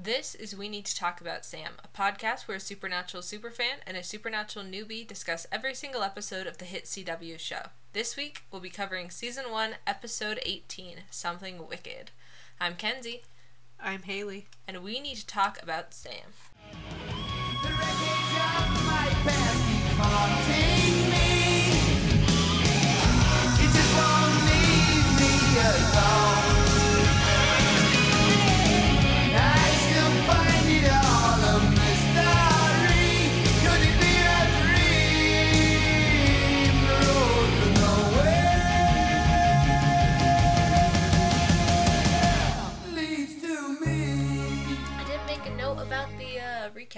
This is We Need to Talk About Sam, a podcast where a supernatural superfan and a supernatural newbie discuss every single episode of the hit CW show. This week, we'll be covering Season 1, Episode 18, Something Wicked. I'm Kenzie, I'm Haley. and we need to talk about Sam.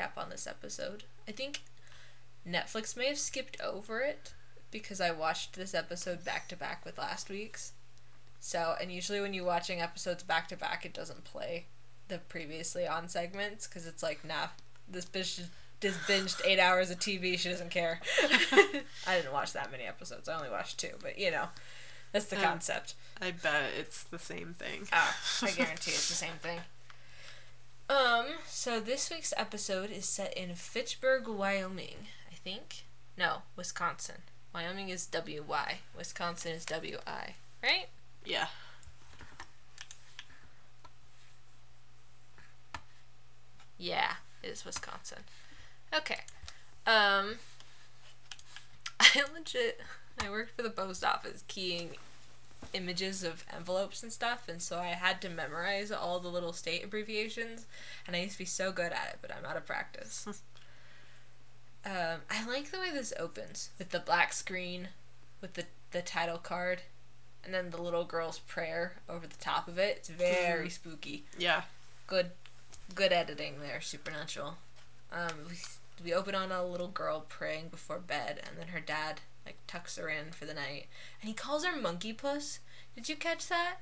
Recap on this episode. I think Netflix may have skipped over it because I watched this episode back to back with last week's. So, and usually when you're watching episodes back to back, it doesn't play the previously on segments because it's like, nah, this bitch just- binged eight hours of TV. She doesn't care. I didn't watch that many episodes. I only watched two, but you know, that's the Um, concept. I bet it's the same thing. Oh, I guarantee it's the same thing. Um, so this week's episode is set in Fitchburg, Wyoming, I think. No, Wisconsin. Wyoming is W Y. Wisconsin is W I. Right? Yeah. Yeah, it is Wisconsin. Okay. Um I legit I worked for the post office keying images of envelopes and stuff and so I had to memorize all the little state abbreviations and I used to be so good at it, but I'm out of practice. um I like the way this opens with the black screen with the the title card and then the little girl's prayer over the top of it. It's very spooky Yeah. good good editing there supernatural um we, we open on a little girl praying before bed and then her dad like tucks her in for the night. And he calls her monkey puss. Did you catch that?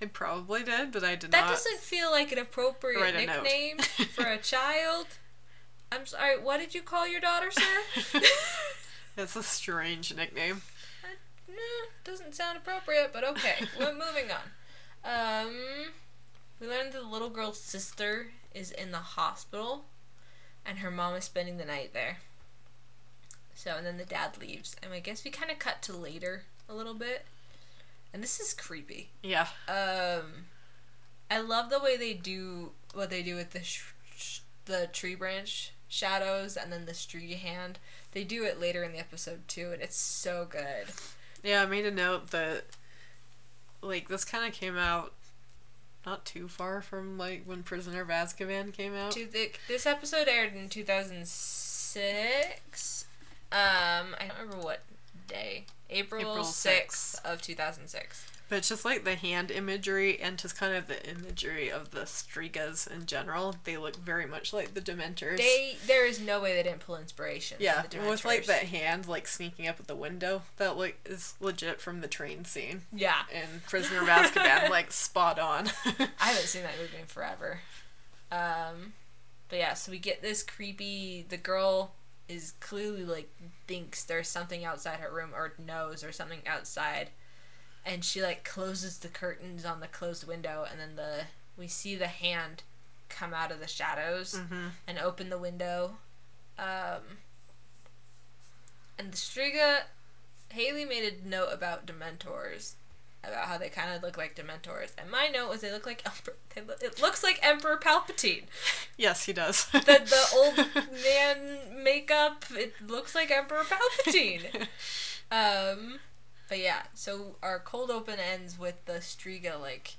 I probably did, but I did that not. That doesn't feel like an appropriate nickname for a child. I'm sorry what did you call your daughter sir? That's a strange nickname. no doesn't sound appropriate but okay. We're moving on. Um we learned that the little girl's sister is in the hospital and her mom is spending the night there so and then the dad leaves and i guess we kind of cut to later a little bit and this is creepy Yeah. um i love the way they do what they do with the sh- sh- the tree branch shadows and then the tree hand they do it later in the episode too and it's so good Yeah, I made a note that, like, this kind of came out not too far from, like, when Prisoner of Azkaban came out. This episode aired in 2006. Um, I don't remember what day. April, April 6th of 2006. But just like the hand imagery and just kind of the imagery of the Strigas in general, they look very much like the Dementors. They there is no way they didn't pull inspiration. yeah, from the with like that hand like sneaking up at the window. That like is legit from the train scene Yeah, in Prisoner of Azkaban, like spot on. I haven't seen that movie in forever. Um, but yeah, so we get this creepy. The girl is clearly like thinks there's something outside her room or knows or something outside, and she like closes the curtains on the closed window, and then the we see the hand come out of the shadows Mhm. and open the window. Um, and the Striga, Haley made a note about Dementors, about how they kind of look like Dementors, and my note was they look like Emperor. Look, it looks like Emperor Palpatine. yes, he does. The the old man makeup. It looks like Emperor Palpatine. Um, but yeah, so our cold open ends with the Striga like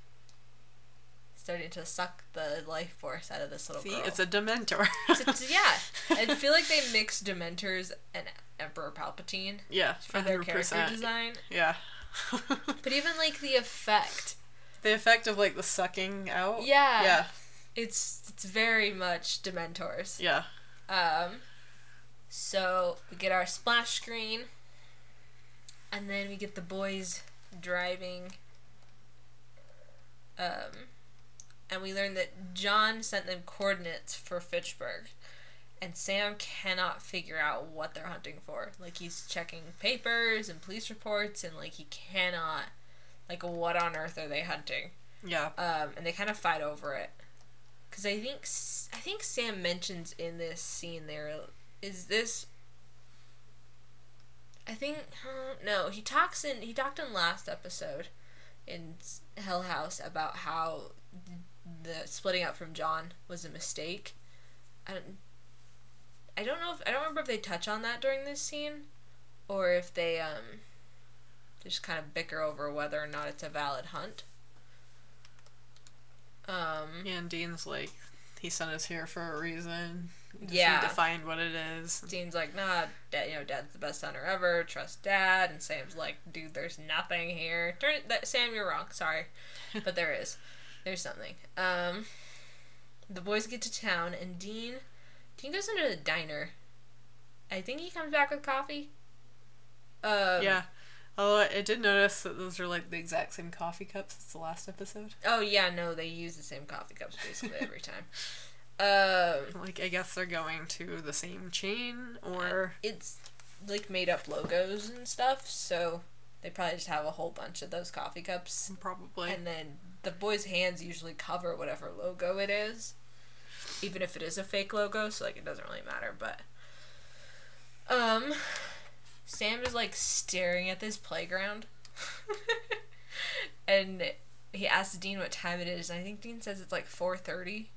starting to suck the life force out of this little See, girl. it's a Dementor. It's- yeah, I feel like they mix Dementors and Emperor Palpatine yeah, for their character design. Yeah. But even like the effect, the effect of like the sucking out. yeah, Yeah. it's it's very much Dementors. Yeah. Um, so we get our splash screen, and then we get the boys driving. Um, and we learn that John sent them coordinates for Fitchburg, and Sam cannot figure out what they're hunting for. Like he's checking papers and police reports, and like he cannot, like what on earth are they hunting? Yeah. Um, and they kind of fight over it, because I think S- I think Sam mentions in this scene there is this. I think no, he talks in he talked in last episode, in Hell House about how the splitting up from John was a mistake. I don't. I don't know if I don't remember if they touch on that during this scene, or if they um. Just kind of bicker over whether or not it's a valid hunt. Um, Yeah, and Dean's like, he sent us here for a reason. Just Yeah. need to find what it is. Dean's like, nah, dad, you know, dad's the best hunter ever. Trust dad. And Sam's like, dude, there's nothing here. Turn that Sam, you're wrong. Sorry, but there is. There's something. Um, the boys get to town, and Dean, Dean goes into the diner. I think he comes back with coffee. Um, yeah. Although I I did notice that those are like the exact same coffee cups as the last episode. Oh yeah, no, they use the same coffee cups basically every time. Um, Like, I guess they're going to the same chain, or. it's like made up logos and stuff, so they probably just have a whole bunch of those coffee cups. Probably. And then the boys' hands usually cover whatever logo it is, even if it is a fake logo. So like it doesn't really matter. But um, Sam is like staring at this playground, and he asks Dean what time it is. And I think Dean says it's like four thirty.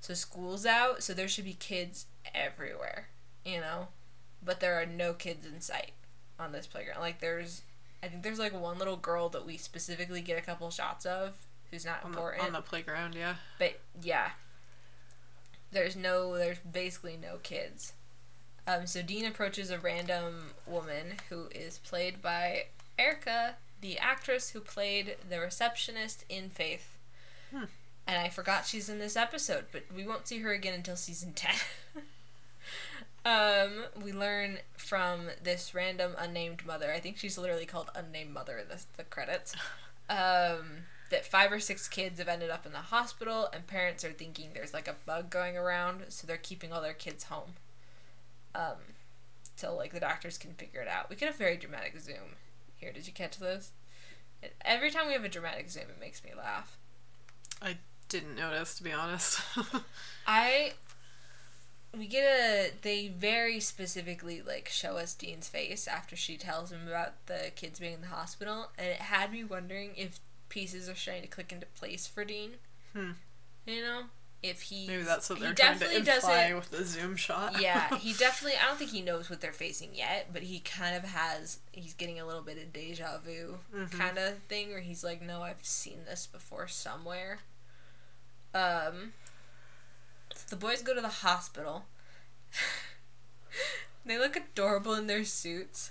So school's out, so there should be kids everywhere, you know, but there are no kids in sight on this playground. Like there's I think there's like one little girl that we specifically get a couple shots of who's not on the, important. on the playground, yeah. But yeah. There's no there's basically no kids. Um so Dean approaches a random woman who is played by Erica, the actress who played the receptionist in Faith. Hmm. And I forgot she's in this episode, but we won't see her again until season 10. um, we learn from this random unnamed mother. I think she's literally called unnamed mother in the, the credits. Um, that five or six kids have ended up in the hospital, and parents are thinking there's like a bug going around, so they're keeping all their kids home. Um, till like the doctors can figure it out. We get a very dramatic zoom here. Did you catch this? Every time we have a dramatic zoom, it makes me laugh. I didn't notice, to be honest. I we get a they very specifically like show us Dean's face after she tells him about the kids being in the hospital and it had me wondering if pieces are starting to click into place for Dean. Hmm. You know? If he Maybe that's what they're trying to definitely imply doesn't- with the zoom shot. yeah, he definitely I don't think he knows what they're facing yet, but he kind of has he's getting a little bit of deja vu Mhm. kind of thing where he's like, No, I've seen this before somewhere. Um so the boys go to the hospital. they look adorable in their suits.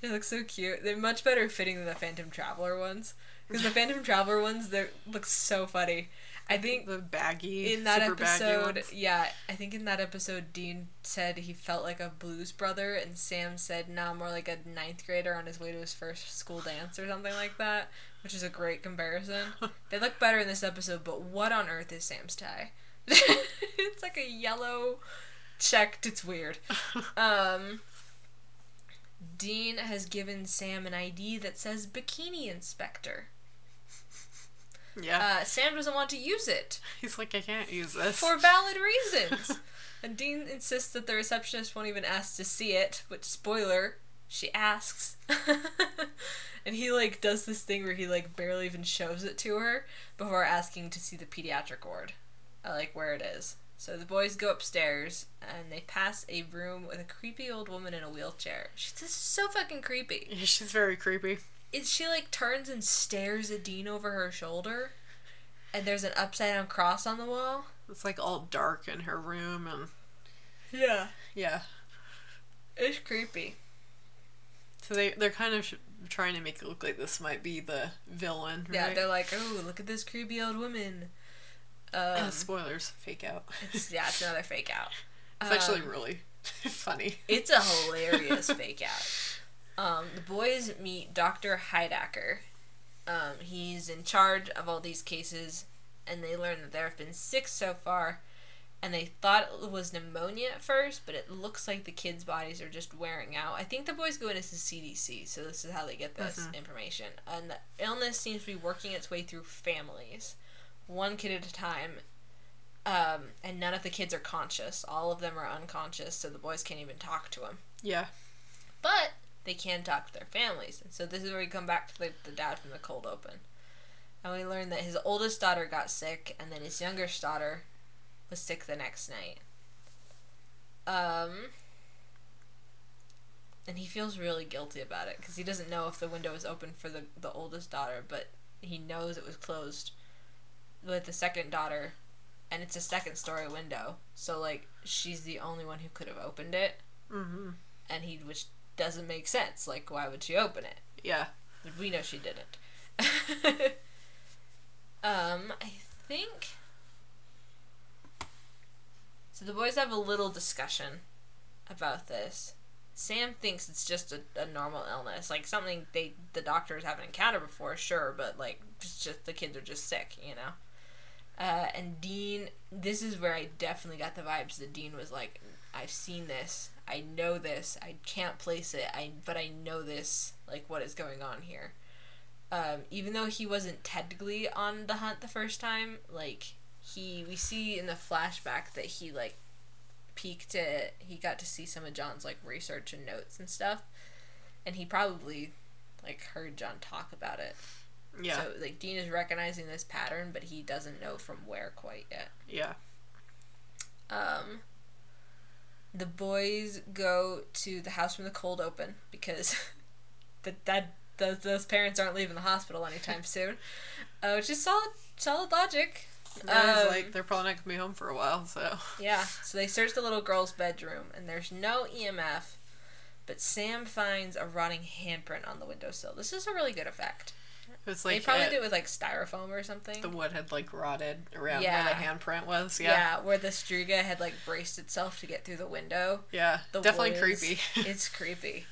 They look so cute. They're much better fitting than the Phantom Traveler ones. Because the Phantom Traveler ones, they look so funny. I think The baggy, in that super episode, yeah, I think in that episode, Dean said he felt like a blues brother, and Sam said, nah, more like a ninth grader on his way to his first school dance or something like that, which is a great comparison. they look better in this episode, but what on earth is Sam's tie? it's like a yellow checked, it's weird. Um, Dean has given Sam an ID that says Bikini Inspector. Yeah. Uh, Sam doesn't want to use it. He's like, I can't use this. for valid reasons. and Dean insists that the receptionist won't even ask to see it, which spoiler, she asks. and he like does this thing where he like barely even shows it to her before asking to see the pediatric ward, uh, like where it is. So the boys go upstairs and they pass a room with a creepy old woman in a wheelchair. She's is so fucking creepy. Yeah, She's very creepy. Is she like turns and stares at Dean over her shoulder? And there's an upside down cross on the wall. It's like all dark in her room, and Yeah. yeah. It's creepy. So they they're kind of trying to make it look like this might be the villain, right? Yeah, they're like, oh, look at this creepy old woman. Um, Uh, spoilers, fake out. it's, yeah, it's another fake out. It's actually Um, really funny. It's a hilarious fake out. Um, the boys meet Dr. Heidecker. Um, he's in charge of all these cases, and they learn that there have been six so far. And they thought it was pneumonia at first, but it looks like the kids' bodies are just wearing out. I think the boys go into the CDC, so this is how they get this information. And the illness seems to be working its way through families, one kid at a time. Um, and none of the kids are conscious. All of them are unconscious, so the boys can't even talk to him. Yeah. But they can talk to their families. And so this is where we come back to the, the dad from the cold open. And we learn that his oldest daughter got sick, and then his youngest daughter was sick the next night. Um, and he feels really guilty about it because he doesn't know if the window was open for the, the oldest daughter, but he knows it was closed with the second daughter, and it's a second story window. So, like, she's the only one who could have opened it Mm-hmm. and he which doesn't make sense. Like, why would she open it? Yeah. But we know she didn't. um, I think. So the boys have a little discussion about this. Sam thinks it's just a, a normal illness, like something they the doctors haven't encountered before, sure, but like it's just the kids are just sick, you know. Uh, and Dean, this is where I definitely got the vibes that Dean was like, I've seen this, I know this, I can't place it, I but I know this, like what is going on here. Um, even though he wasn't technically on the hunt the first time, like he we see in the flashback that he like peeked at he got to see some of John's like research and notes and stuff. And he probably like heard John talk about it. Yeah. So like Dean is recognizing this pattern, but he doesn't know from where quite yet. yeah. Um, the boys go to the house from the cold open because that that those, those parents aren't leaving the hospital anytime soon, uh, which is solid solid logic. I was Um, like, they're probably not gonna be home for a while, so Yeah, so they search the little girl's bedroom and there's no EMF, but Sam finds a rotting handprint on the windowsill. This is a really good effect. It was they like probably uh, did it with like styrofoam or something. the wood had like rotted around Yeah. where the handprint was. yeah. Yeah. where the Striga had like braced itself to get through the window. Yeah. The Definitely woods. creepy. it's creepy.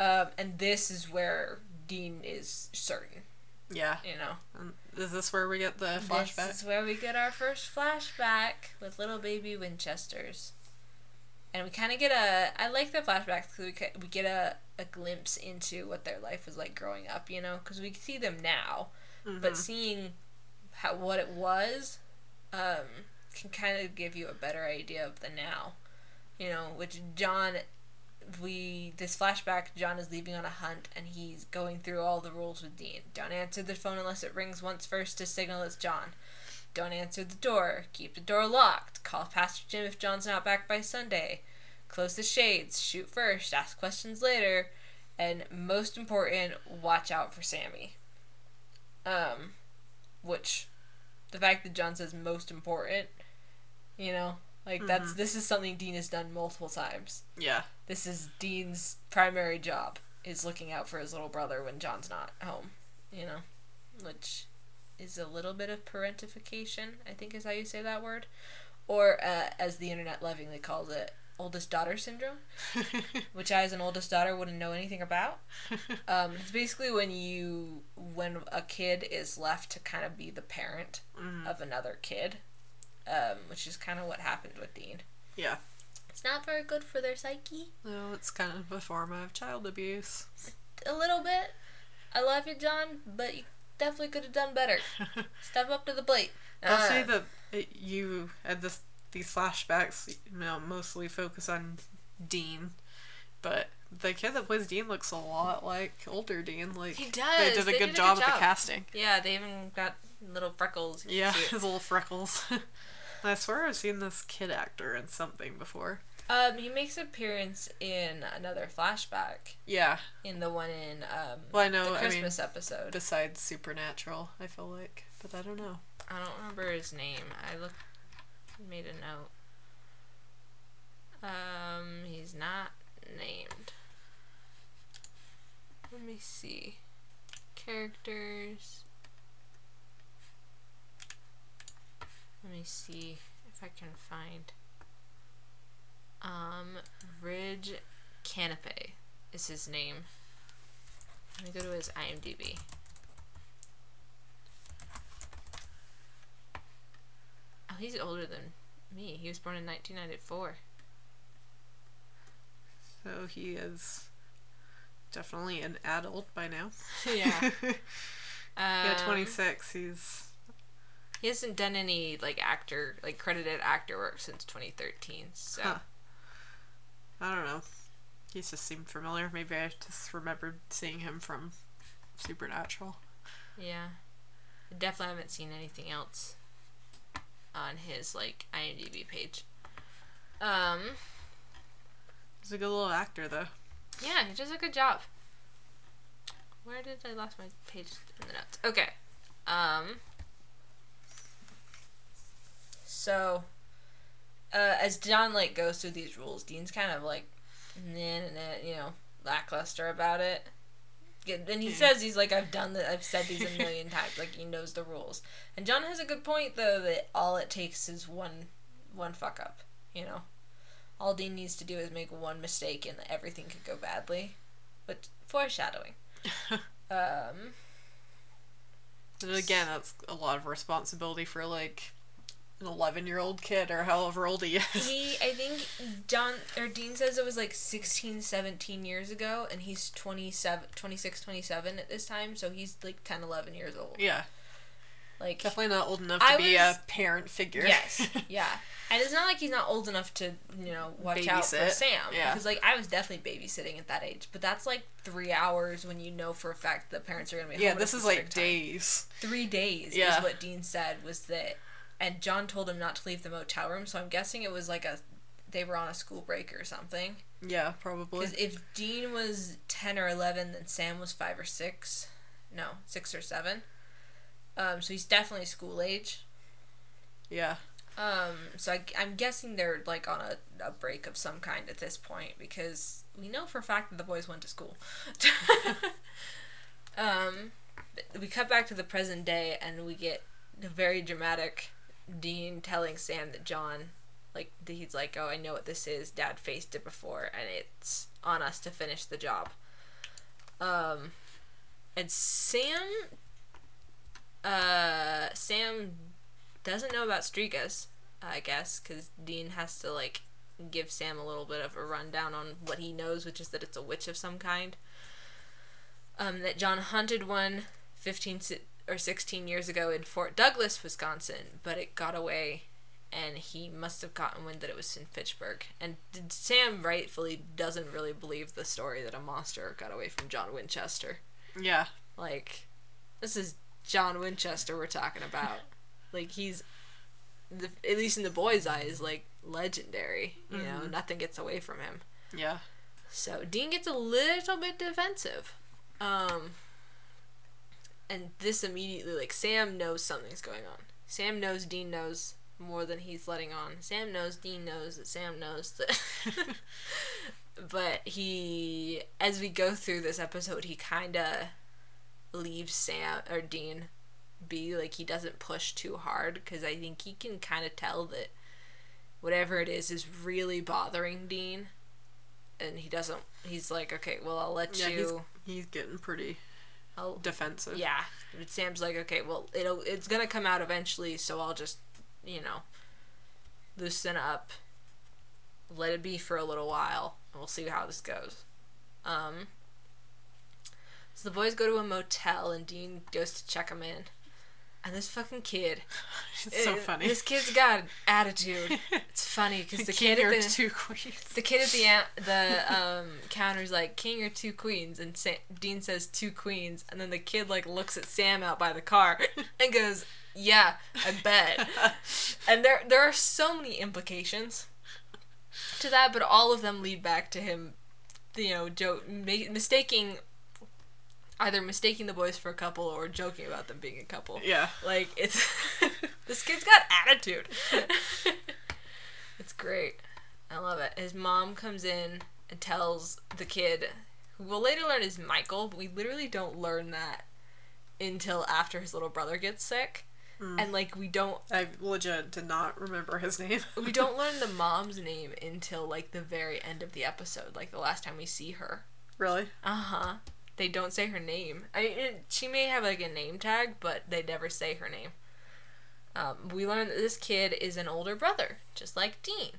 Um, and this is where Dean is certain, yeah. you know. Is this where we get the flashback? This is where we get our first flashback with little baby Winchesters. And we kind of get a. I like the flashbacks because we, we get a, a glimpse into what their life was like growing up, you know? Because we see them now, but Mhm. seeing how what it was um, can kind of give you a better idea of the now. You know, which John, we this flashback, John is leaving on a hunt and he's going through all the rules with Dean. Don't answer the phone unless it rings once first to signal it's John. Don't answer the door. Keep the door locked. Call Pastor Jim if John's not back by Sunday. Close the shades. Shoot first. Ask questions later. And most important, watch out for Sammy. Um, which, the fact that John says most important, you know, like that's this is something Dean has done multiple times. yeah. This is Dean's primary job is looking out for his little brother when John's not home, you know, which is a little bit of parentification, I think is how you say that word, or uh, as the internet lovingly calls it, oldest daughter syndrome, which I as an oldest daughter wouldn't know anything about. Um, it's basically when you when a kid is left to kind of be the parent Mhm. of another kid, um, which is kind of what happened with Dean. Yeah. It's not very good for their psyche. No, it's kind of a form of child abuse. a little bit. I love you, John, but you definitely could have done better. Step up to the plate. I'll Uh, say that it, you had this these flashbacks, you know, mostly focus on Dean, but the kid that plays Dean looks a lot like older Dean. Like He does. They did a They good did a job good at the casting. Yeah, they even got little freckles. Yeah, his little freckles. I swear I've seen this kid actor in something before. Um, he makes appearance in another flashback Yeah. in the one in um Well, I know. the I mean, Christmas episode. besides Supernatural, I feel like, but I don't know. I don't remember his name. I looked, made a note. Um, he's not named. Let me see. Characters. Let me see if I can find. Um, Ridge Canipe is his name. Let me go to his IMDb. Oh, he's older than me. He was born in 1994. So he is definitely an adult by now. yeah. yeah, Um, 26. He's He hasn't done any like actor like credited actor work since 2013. So Huh. I don't know. He just seemed familiar. Maybe I just remembered seeing him from Supernatural. yeah, I definitely haven't seen anything else on his like IMDb page. Um, He's a good little actor, though. yeah, he does a good job. Where did I lost my page in the notes? Okay, um. So, uh, as John like goes through these rules, Dean's kind of like, nah, nah, nah, you know, lackluster about it. And he Hmm. says he's like, I've done that. I've said these a million times. Like he knows the rules. And John has a good point though that all it takes is one, one fuck up. You know, all Dean needs to do is make one mistake and everything could go badly. But foreshadowing. Um. And again, that's a lot of responsibility for like an 11 year old kid or however old he is. He, I think John or Dean says it was like 16, 17 years ago, and he's 27, 26, 27 at this time, so he's like 10, 11 years old. yeah, Like, definitely not old enough to I be was- a parent figure. yes, yeah. And it's not like he's not old enough to, you know, watch out for Sam. yeah. Because, like, I was definitely babysitting at that age, but that's like three hours when you know for a fact the parents are going to be yeah, this is like time. days. Three days Yeah. is what Dean said was that, and John told him not to leave the motel room, so I'm guessing it was like a, they were on a school break or something. Yeah, probably. Because if Dean was 10 or 11, then Sam was 5 or 6. No, 6 or 7. Um, so he's definitely school age. Yeah, Um, so I, am guessing they're like on a, a break of some kind at this point because we know for a fact that the boys went to school. um, we cut back to the present day and we get a very dramatic Dean telling Sam that John, like, he's like, oh, I know what this is. Dad faced it before and it's on us to finish the job. Um, and Sam, uh, Sam doesn't know about Strigas, I guess, because Dean has to like give Sam a little bit of a rundown on what he knows, which is that it's a witch of some kind. Um, that John hunted one 15 si- or 16 years ago in Fort Douglas, Wisconsin, but it got away and he must have gotten wind that it was in Fitchburg. And Sam rightfully doesn't really believe the story that a monster got away from John Winchester. yeah, Like, this is John Winchester we're talking about. like, he's, the, at least in the boys' eyes, like, legendary. You know, nothing gets away from him. yeah. So, Dean gets a little bit defensive. Um, and this immediately, like, Sam knows something's going on. Sam knows Dean knows more than he's letting on. Sam knows Dean knows that Sam knows that. but he, as we go through this episode, he kind of leaves Sam or Dean be like he doesn't push too hard because I think he can kind of tell that whatever it is is really bothering Dean, and he doesn't. He's like, okay, well, I'll let Yeah, he's, you. he's getting pretty I'll, defensive. yeah, but Sam's like, okay, well, it'll it's gonna come out eventually, so I'll just, you know, loosen up, let it be for a little while, and we'll see how this goes. Um. So the boys go to a motel, and Dean goes to check them in, and this fucking kid, It's so uh, funny. This kid's got attitude. It's funny because the King kid at the, two queens. the kid at the the um counter's like king or two queens and Sa- Dean says two queens and then the kid like looks at Sam out by the car and goes yeah I bet and there there are so many implications to that but all of them lead back to him you know joke ma- mistaking either mistaking the boys for a couple or joking about them being a couple Yeah. like it's this kid's got attitude. it's great. I love it. His mom comes in and tells the kid, who we'll later learn is Michael, but we literally don't learn that until after his little brother gets sick. And like we don't I legit did not remember his name. we don't learn the mom's name until like the very end of the episode, like the last time we see her. really? Uh huh. They don't say her name. I mean, it, she may have like a name tag, but they never say her name. Um, we learn that this kid is an older brother, just like Dean.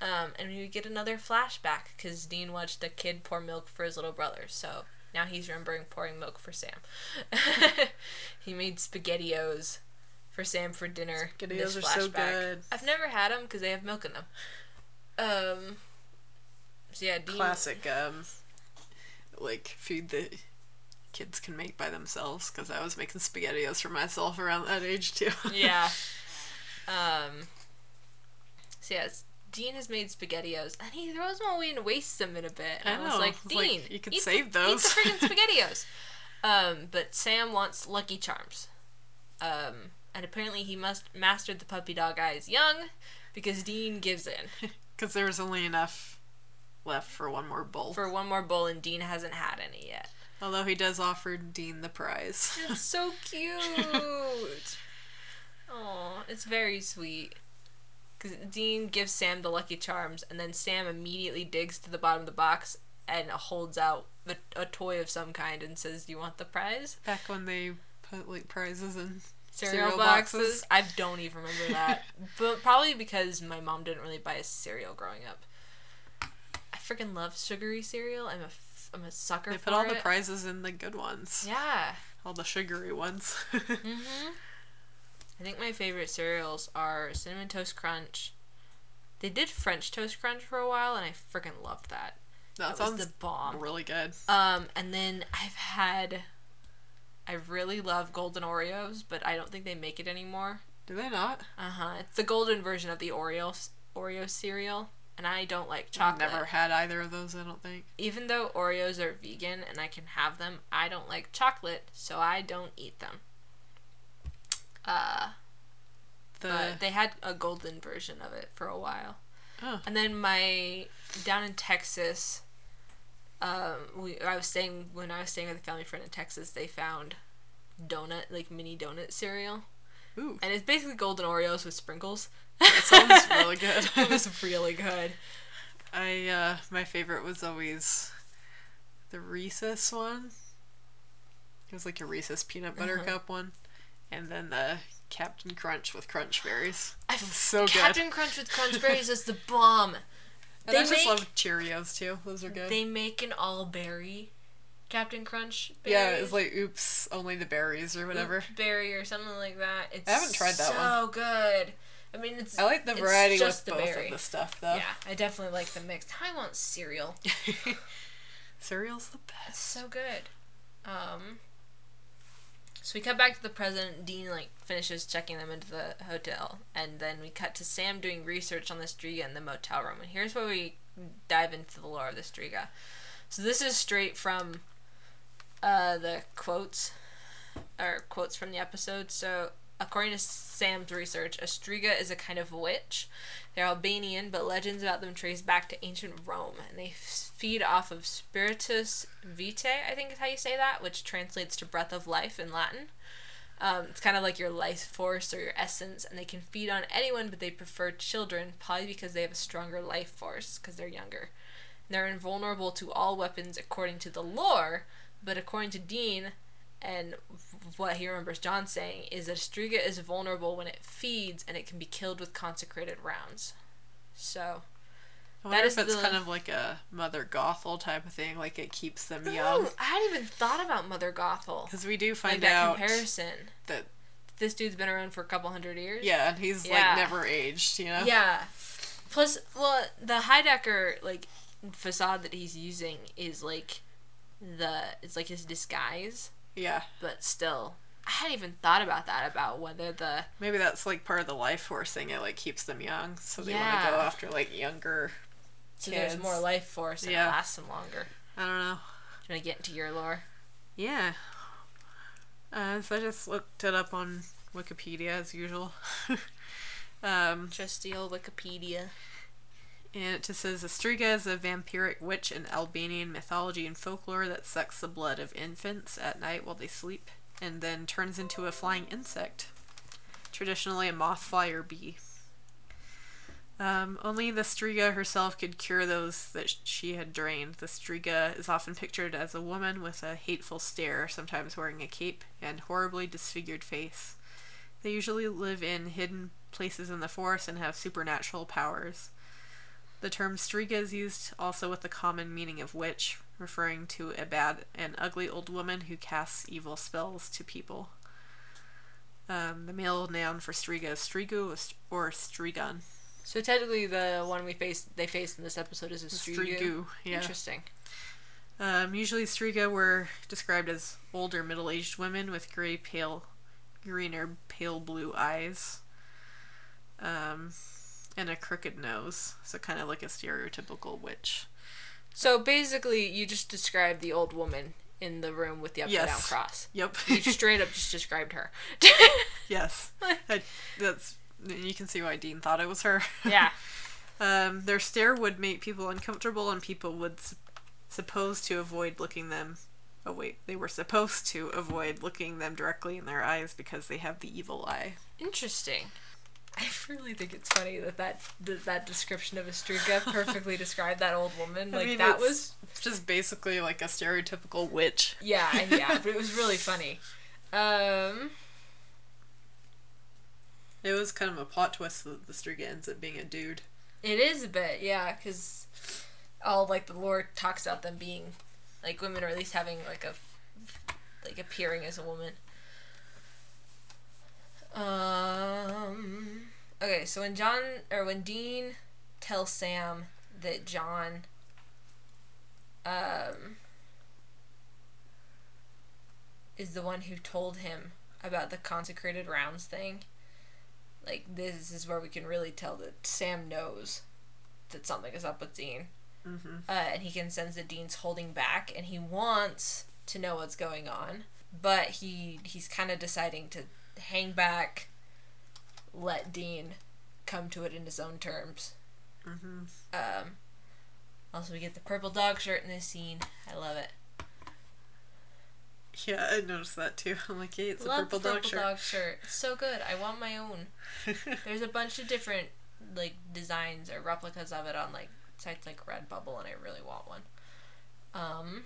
Um, and we get another flashback because Dean watched a kid pour milk for his little brother, so now he's remembering pouring milk for Sam. he made spaghettios for Sam for dinner. Spaghettios are so good. I've never had them because they have milk in them. Um. So yeah, Dean. Classic, um, like food that kids can make by themselves. Because I was making spaghettios for myself around that age too. Yeah. Um. So yes, Dean has made spaghettios, and he throws them away and wastes them in a bit. And I I, was like, It's like, Dean, you could save the, those." Eat the freaking spaghettios. um, but Sam wants Lucky Charms. Um, and apparently he must mastered the puppy dog eyes young, because Dean gives in Because there was only enough left for one more bowl. for one more bowl, and Dean hasn't had any yet. Although he does offer Dean the prize. It's so cute. Oh, it's very sweet. Because Dean gives Sam the Lucky Charms, and then Sam immediately digs to the bottom of the box and holds out the, a toy of some kind and says, "Do you want the prize?" Back when they put like prizes in Cereal, Cereal boxes. boxes. I don't even remember that, but probably because my mom didn't really buy us cereal growing up. I freaking love sugary cereal. I'm a f- I'm a sucker. They put all the prizes in the good ones. Yeah. All the sugary ones. hmm I think my favorite cereals are Cinnamon Toast Crunch. They did French Toast Crunch for a while, and I freaking loved that. that That was sounds the bomb. really good. Um, and then I've had, I really love Golden Oreos, but I don't think they make it anymore. Do they not? Uh huh. It's the golden version of the Oreo Oreo cereal, and I don't like chocolate. I've never had either of those, I don't think. Even though Oreos are vegan and I can have them, I don't like chocolate, so I don't eat them. Uh, The but they had a golden version of it for a while. Oh. And then my down in Texas, um, we I was staying when I was staying with a family friend in Texas. They found donut like mini donut cereal, Ooh. and it's basically golden Oreos with sprinkles. It sounds really good. it was really good. I uh my favorite was always the Reese's one. It was like a Reese's peanut butter Uh-huh. cup one. And then the Captain Crunch with crunch berries. I It so good. Captain Crunch with crunch berries is the bomb. And I They just make love Cheerios too. Those are good. they make an all berry Captain Crunch. Berries. yeah, it's like oops, only the berries or whatever. Oop berry or something like that. It's I haven't tried that one. so good. I mean, it's I like the it's variety with just the both berry. of the stuff though. Yeah, I definitely like the mix. I want cereal. Cereal's the It's best. so good. Um. So we cut back to the present. Dean like finishes checking them into the hotel, and then we cut to Sam doing research on the Striga in the motel room. And here's where we dive into the lore of the Striga. So this is straight from uh, the quotes, or quotes from the episode. So according to Sam's research, a is a kind of witch. They're Albanian, but legends about them trace back to ancient Rome, and they feed off of spiritus vitae, I think is how you say that, which translates to breath of life in Latin. Um, it's kind of like your life force or your essence, and they can feed on anyone, but they prefer children, probably because they have a stronger life force because they're younger. And they're invulnerable to all weapons according to the lore, but according to Dean, and what he remembers John saying, is that Striga is vulnerable when it feeds and it can be killed with consecrated rounds. So, I wonder is if it's the- kind of like a Mother Gothel type of thing, like it keeps them young. I hadn't even thought about Mother Gothel. Because we do Like find that out comparison. that This dude's been around for a couple hundred years. yeah, and he's Yeah. like never aged, you know. Yeah. Plus, well, the Heidecker like facade that he's using is like the it's like his disguise, Yeah. but still, I hadn't even thought about that about whether the Maybe that's like part of the life force thing. It like keeps them young, so they want to go after like younger. so kids. there's more life force and Yeah. it lasts them longer. I don't know. Do you want to get into your lore? Yeah. Uh, so I just looked it up on Wikipedia as usual. um, Trusty old Wikipedia. And it just says a Striga is a vampiric witch in Albanian mythology and folklore that sucks the blood of infants at night while they sleep, and then turns into a flying insect, traditionally a moth fly or bee. Um, only the Striga herself could cure those that she had drained. The Striga is often pictured as a woman with a hateful stare, sometimes wearing a cape and horribly disfigured face. They usually live in hidden places in the forest and have supernatural powers. The term Striga is used also with the common meaning of witch, referring to a bad and ugly old woman who casts evil spells to people. Um, the male noun for Striga is Strigu or St- So technically, the one we face they faced in this episode is a Strigu. Strigu, yeah. Interesting. Um, usually Striga were described as older middle-aged women with gray, pale, green or pale blue eyes. Um, and a crooked nose, so kind of like a stereotypical witch. So basically, you just described the old woman in the room with the upside down cross. Yep. You straight up just described her. yes. I- that's you can see why Dean thought it was her. yeah. Um, their stare would make people uncomfortable, and people would s- supposed to avoid looking them. Oh wait, they were supposed to avoid looking them directly in their eyes because they have the evil eye. Interesting. I really think it's funny that that that, that description of a Striga perfectly described that old woman. Like I mean, that it's was just basically like a stereotypical witch. yeah, yeah, but it was really funny. Um, It was kind of a plot twist that the Striga ends up being a dude. it is a bit, yeah, because all like the lore talks about them being like women, or at least having like a like appearing as a woman. Um. Okay, so when John or when Dean tells Sam that John um is the one who told him about the consecrated rounds thing, like this is where we can really tell that Sam knows that something is up with Dean. Mm-hmm. Uh, and he can sense that Dean's holding back, and he wants to know what's going on, but he he's kind of deciding to hang back, let Dean come to it in his own terms. Mm-hmm. Um, also, we get the purple dog shirt in this scene. I love it. Yeah, I noticed that too. I'm like, hey, it's a purple, the dog purple shirt. dog shirt. It's so good. I want my own. There's a bunch of different like designs or replicas of it on like sites like Redbubble, and I really want one. Um,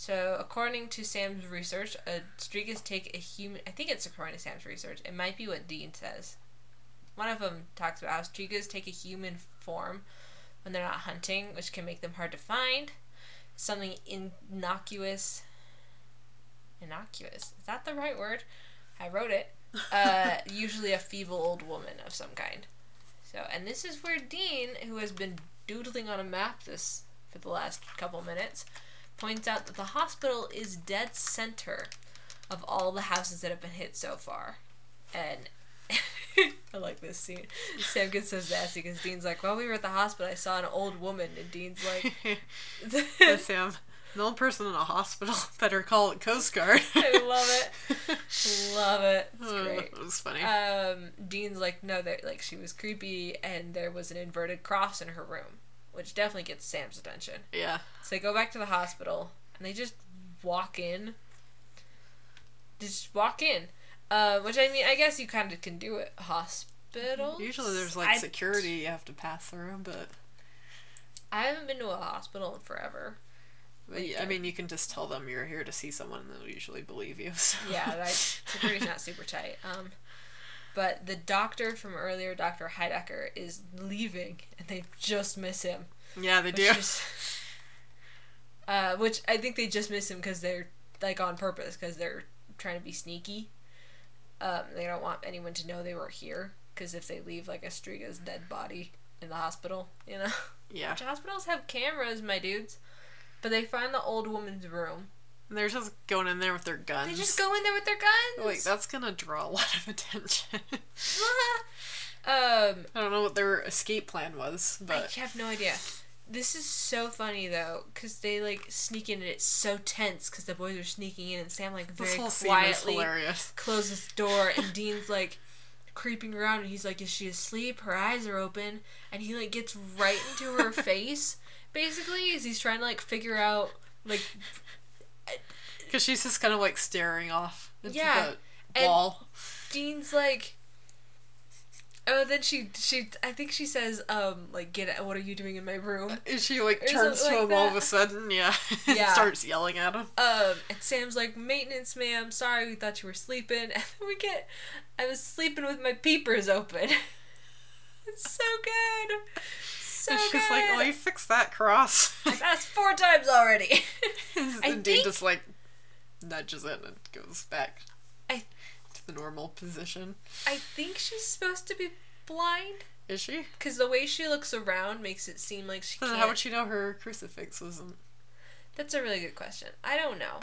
so according to Sam's research, uh, Strigas take a human. I think it's according to Sam's research. It might be what Dean says. One of them talks about how take a human form when they're not hunting, which can make them hard to find. Something innocuous. Innocuous. Is that the right word? I wrote it. Uh, usually a feeble old woman of some kind. So, and this is where Dean, who has been doodling on a map this for the last couple minutes, points out that the hospital is dead center of all the houses that have been hit so far. And I like this scene. Sam gets so sassy because Dean's like, "While we were at the hospital, I saw an old woman," and Dean's like, Hey, Sam, the old person in a hospital better call it Coast Guard. "I love it, love it, it's Oh, great." That was funny. um, Dean's like, no, that like she was creepy, and there was an inverted cross in her room, which definitely gets Sam's attention. yeah. So they go back to the hospital, and they just walk in. Just walk in, uh, which I mean, I guess you kind of can do at hospitals. Usually there's like I- security you have to pass through, but I haven't been to a hospital in forever. but yeah, I mean you can just tell them you're here to see someone and they'll usually believe you. So. Yeah, that security's not super tight. Um, but the doctor from earlier, Doctor Heidecker, is leaving, and they just miss him. yeah, they Which do. is- uh, which I think they just miss him because they're like on purpose because they're trying to be sneaky. Um, they don't want anyone to know they were here because if they leave like a Striga's dead body in the hospital, you know, Yeah. which hospitals have cameras, my dudes. But they find the old woman's room. And they're just going in there with their guns. They just go in there with their guns. Like that's gonna draw a lot of attention. um, I don't know what their escape plan was, but I have no idea. This is so funny though, because they like sneak in and it's so tense because the boys are sneaking in and Sam like very whole scene is quietly closes the door and Dean's like creeping around and he's like, Is she asleep? Her eyes are open and he like gets right into her face basically as he's trying to like figure out like Because she's just kind of like staring off into Yeah, the and- wall. Dean's like Oh then she she I think she says, um, like get what are you doing in my room? And she like turns to something him like all of a sudden, yeah, and Yeah. starts yelling at him. Um, and Sam's like, maintenance, ma'am. Sorry, we thought you were sleeping. And then we get, I was sleeping with my peepers open. it's so good. So and she's good. like, "Well, you fixed that cross." That's four times already. and I Dean think- just like nudges it and goes back I- to the normal position. I think she's supposed to be blind Is she? because the way she looks around makes it seem like she Then can't. how would she know her crucifix wasn't? That's a really good question. I don't know.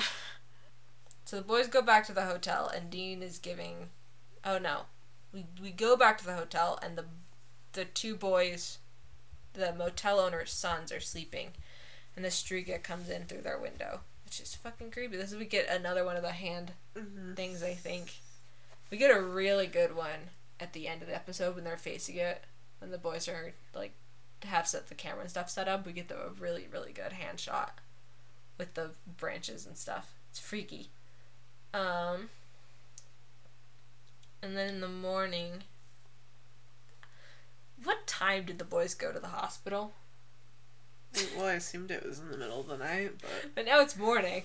so the boys go back to the hotel, and Dean is giving. Oh no, we we go back to the hotel, and the the two boys, the motel owner's sons, are sleeping, and the Striga comes in through their window, which is fucking creepy. This is we get another one of the hand Mm-hmm. things. I think we get a really good one at the end of the episode when they're facing it, when the boys are like have set the camera and stuff set up. We get the a really really good hand shot with the branches and stuff. It's freaky. Um, and then in the morning, what time did the boys go to the hospital? Well, I assumed it was in the middle of the night, but But now it's morning.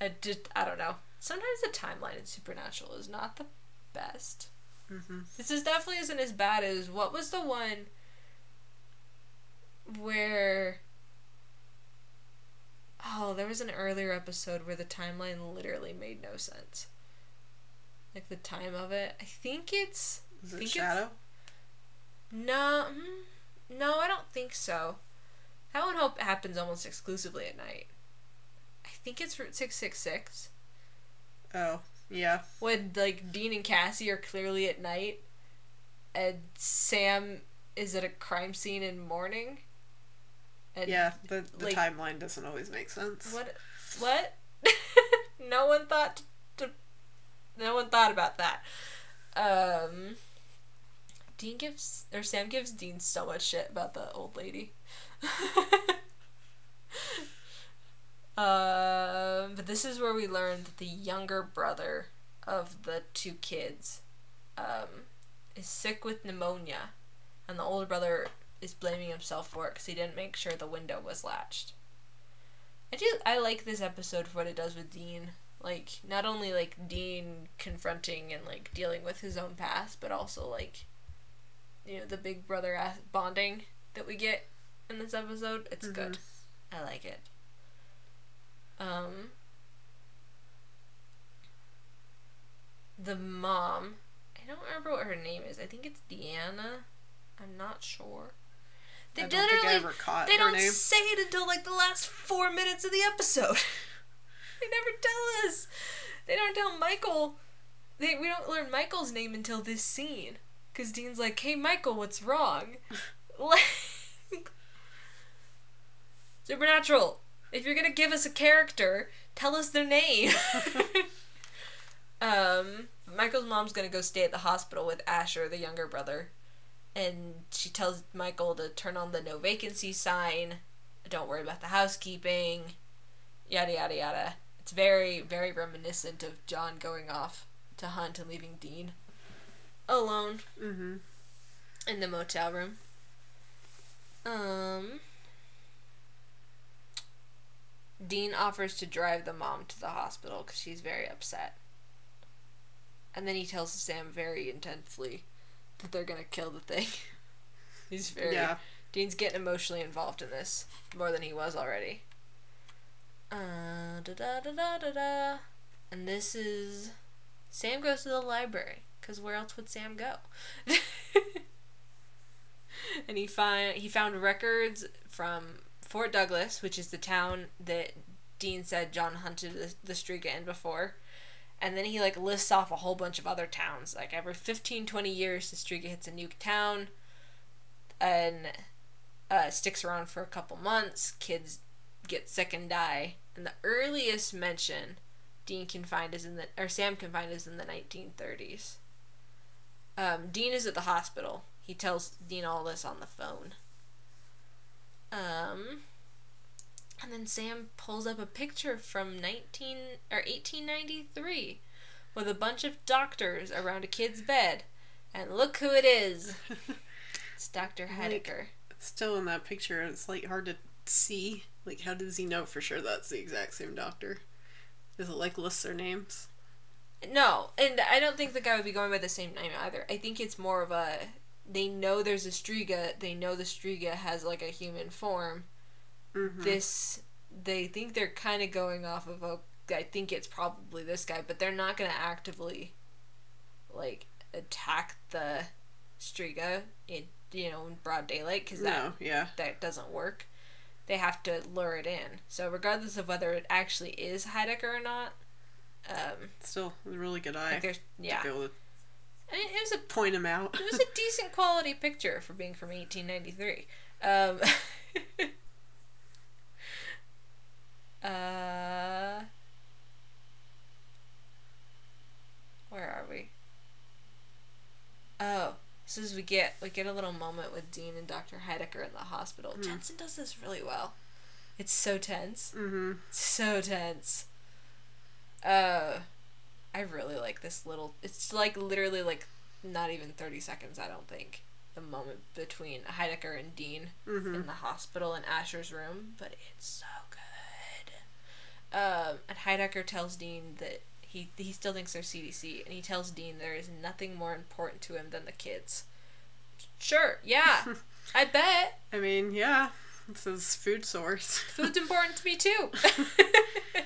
I just I don't know. Sometimes the timeline in Supernatural is not the best. hmm This is definitely isn't as bad as what was the one where Oh, there was an earlier episode where the timeline literally made no sense. Like the time of it. I think it's was Think it it's- Shadow? No, mm, no, I don't think so. That one hope happens almost exclusively at night. I think it's Route Six Six Six. Oh yeah. when like Dean and Cassie are clearly at night, and Sam is at a crime scene in morning. And Yeah, the, the like- timeline doesn't always make sense. What? What? no one thought to. No one thought about that. Um. Dean gives or Sam gives Dean so much shit about the old lady. um, but this is where we learn that the younger brother of the two kids um, is sick with pneumonia, and the older brother is blaming himself for it because he didn't make sure the window was latched. I do. I like this episode for what it does with Dean. Like not only like Dean confronting and like dealing with his own past, but also like, you know, the big brother ass- bonding that we get in this episode. It's good. I like it. Um. The mom. I don't remember what her name is. I think it's Deanna. I'm not sure. They I don't think I literally ever caught they don't name. say it until like the last four minutes of the episode. they never tell us. They don't tell Michael. They we don't learn Michael's name until this scene. Cause Dean's like, "Hey, Michael, what's wrong?" like, Supernatural. If you're gonna give us a character, tell us their name. um, Michael's mom's gonna go stay at the hospital with Asher, the younger brother, and she tells Michael to turn on the no vacancy sign. Don't worry about the housekeeping. Yada yada yada. It's very very reminiscent of John going off to hunt and leaving Dean alone Mm-hmm. in the motel room. Um. Dean offers to drive the mom to the hospital because she's very upset. And then he tells Sam very intensely that they're gonna kill the thing. He's very. Yeah. Dean's getting emotionally involved in this more than he was already. Uh, da da da da da da. And this is. Sam goes to the library because where else would Sam go? and he find he found records from Fort Douglas, which is the town that Dean said John hunted the, the Striga in before. And then he like lists off a whole bunch of other towns. Like every 15, 20 years, the Striga hits a new town and uh, sticks around for a couple months. Kids get sick and die. And the earliest mention Dean can find is in the or Sam can find is in the 1930s. Um, Dean is at the hospital. He tells Dean all this on the phone. Um, and then Sam pulls up a picture from 19 or 1893 with a bunch of doctors around a kid's bed. And look who it is. It's Dr. Like- Still in that picture, it's like hard to see. Like, how does he know for sure that's the exact same doctor? Is it like lists their names? No, and I don't think the guy would be going by the same name either. I think it's more of a they know there's a Striga, they know the Striga has like a human form. Mm-hmm. This they think they're kind of going off of a I think it's probably this guy, but they're not gonna actively like attack the Striga in you know in broad daylight because that No, yeah. that doesn't work. They have to lure it in. So regardless of whether it actually is Heidecker or not, um, Still, a really good eye. like yeah, To be able to I mean, it was a point him out. it was a decent quality picture for being from 1893. Um, uh, where are we? Oh, this is we get we get a little moment with Dean and Dr. Heidecker in the hospital. Jensen does this really well. It's so tense, mm-hmm. so tense. Uh, I really like this little. It's like literally like not even thirty seconds. I don't think the moment between Heidecker and Dean Mm-hmm. in the hospital in Asher's room, but it's so good. Um, and Heidecker tells Dean that he he still thinks they're CDC, and he tells Dean there is nothing more important to him than the kids. Sure, yeah, I bet I mean, yeah. It's his food source. food's important to me too.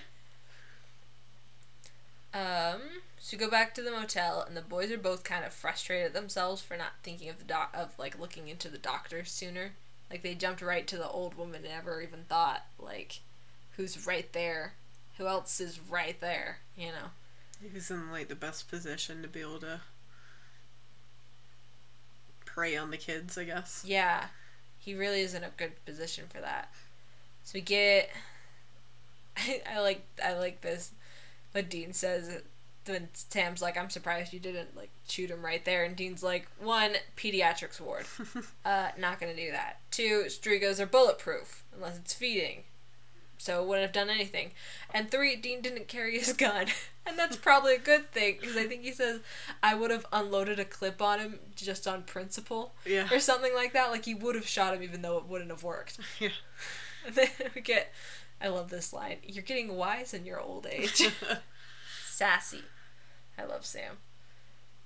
um, so we go back to the motel, and the boys are both kind of frustrated at themselves for not thinking of the doc of like looking into the doctor sooner. Like they jumped right to the old woman and never even thought like, who's right there, who else is right there, you know. He's in like the best position to be able to prey on the kids, I guess. Yeah, he really is in a good position for that. So we get. I, I like I like this. What Dean says then Sam's like, "I'm surprised you didn't like shoot him right there," and Dean's like, "One, pediatrics ward, uh, not gonna do that. Two, Strigas are bulletproof unless it's feeding, so it wouldn't have done anything. And three, Dean didn't carry his gun, and that's probably a good thing because I think he says I would have unloaded a clip on him just on principle." Yeah. or something like that. Like he would have shot him even though it wouldn't have worked. Yeah. And then we get, I love this line. You're getting wise in your old age. sassy. I love Sam.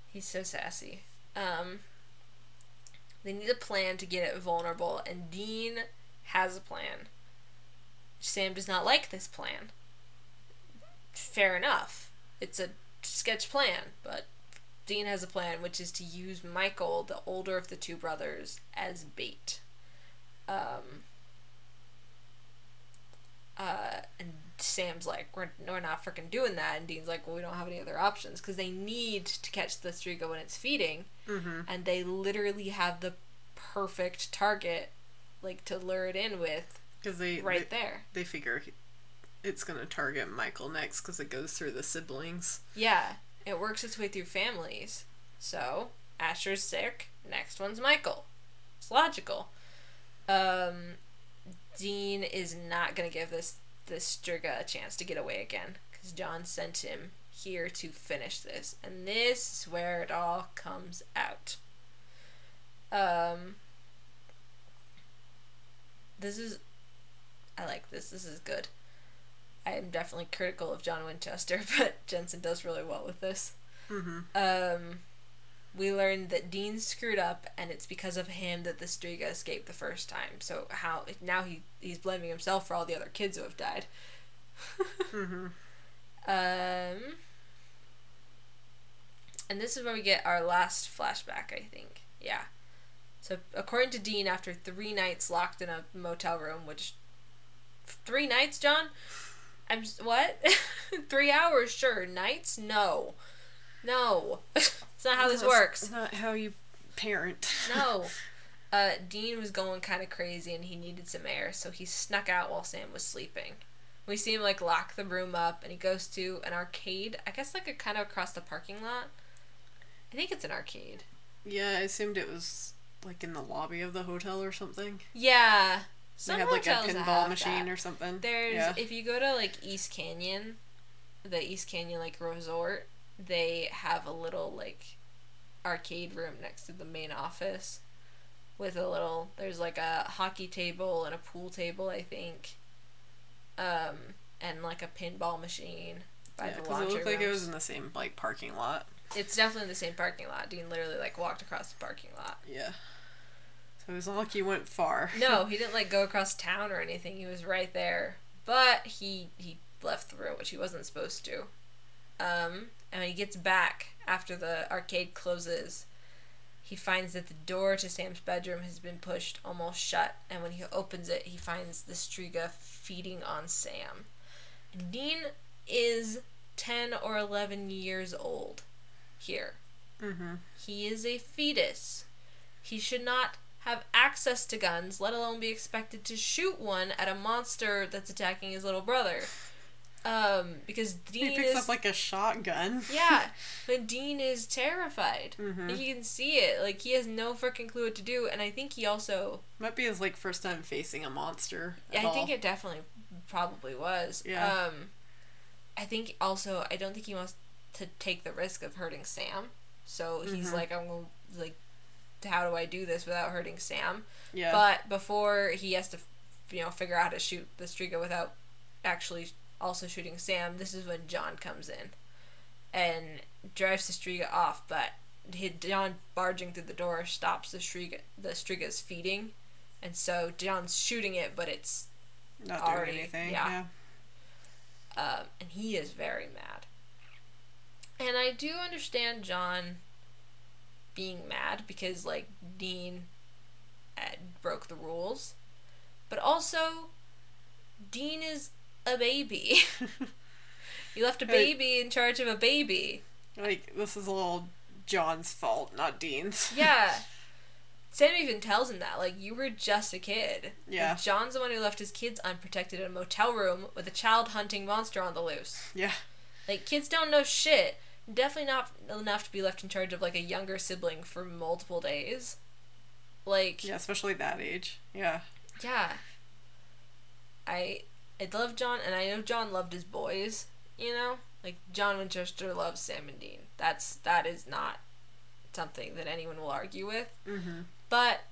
He's so sassy. Um, they need a plan to get it vulnerable, and Dean has a plan. Sam does not like this plan. Fair enough. It's a sketch plan, but Dean has a plan, which is to use Michael, the older of the two brothers, as bait. Um, uh, and Sam's like, we're, we're not freaking doing that. And Dean's like, well, we don't have any other options because they need to catch the Striga when it's feeding. mm-hmm. And they literally have the perfect target, like, to lure it in with Because they, right they there. they figure it's gonna target Michael next because it goes through the siblings. Yeah, it works its way through families. So, Asher's sick, next one's Michael. It's logical. Um, Dean is not going to give this, this Striga a chance to get away again because John sent him here to finish this. And this is where it all comes out. Um, this is. I like this. This is good. I am definitely critical of John Winchester, but Jensen does really well with this. Mm-hmm. Um, we learned that Dean screwed up, and it's because of him that the Striga escaped the first time. So how now he he's blaming himself for all the other kids who have died. Mm-hmm. Um, and this is where we get our last flashback, I think. Yeah. So according to Dean, after three nights locked in a motel room, which three nights, John? I'm what? three hours, sure. Nights, no, no. it's not how this works. It's not how you parent. No. Uh, Dean was going kind of crazy and he needed some air, so he snuck out while Sam was sleeping. We see him like lock the room up and he goes to an arcade. I guess like a kind of across the parking lot. I think it's an arcade. Yeah, I assumed it was like in the lobby of the hotel or something. Yeah. Some they have like a pinball machine that. or something. There's yeah. if you go to like East Canyon, the East Canyon like resort, they have a little like arcade room next to the main office with a little there's like a hockey table and a pool table, I think. Um and like a pinball machine by yeah, the it looked like it was in the same like parking lot. It's definitely in the same parking lot. Dean literally like walked across the parking lot. Yeah. So it was not like he went far. No, he didn't like go across town or anything. He was right there. But he he left the room, which he wasn't supposed to. Um, and when he gets back after the arcade closes, he finds that the door to Sam's bedroom has been pushed almost shut, and when he opens it, he finds the Striga feeding on Sam. Dean is 10 or 11 years old here. Mm-hmm. He is a fetus. He should not have access to guns, let alone be expected to shoot one at a monster that's attacking his little brother. Um, because Dean He picks is up like a shotgun. yeah, but Dean is terrified. Mhm. Like, you can see it. Like he has no freaking clue what to do, and I think he also. Might be his like first time facing a monster. Yeah, I think it definitely probably was. Yeah. Um, I think also I don't think he wants to take the risk of hurting Sam. So he's Mhm. like, I'm gonna like, how do I do this without hurting Sam? Yeah. But before he has to, you know, figure out how to shoot the Striga without actually also shooting Sam, this is when John comes in and drives the Striga off. But he, John barging through the door stops the Striga, the Striga's feeding, and so John's shooting it, but it's Not doing anything. yeah. Yeah. um, and he is very mad. And I do understand John being mad because like Dean broke the rules, but also Dean is a baby. you left a baby in charge of a baby. Like this is a little John's fault, not Dean's. Yeah. Sam even tells him that, like, you were just a kid. Yeah. Like, John's the one who left his kids unprotected in a motel room with a child hunting monster on the loose. Yeah. Like kids don't know shit. Definitely not enough to be left in charge of like a younger sibling for multiple days. Like Yeah, especially that age. Yeah. yeah. I I love John and I know John loved his boys, you know? Like John Winchester loves Sam and Dean. That's that is not something that anyone will argue with. Mm-hmm. But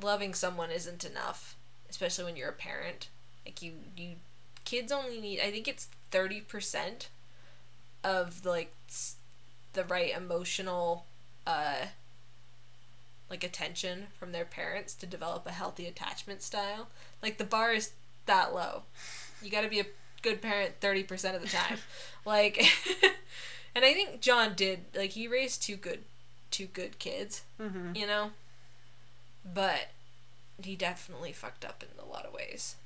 loving someone isn't enough, especially when you're a parent. Like you you kids only need I think it's 30% of like the right emotional uh like attention from their parents to develop a healthy attachment style. Like the bar is that low. You got to be a good parent 30% of the time. like and I think John did like he raised two good two good kids Mm-hmm. you know? But he definitely fucked up in a lot of ways.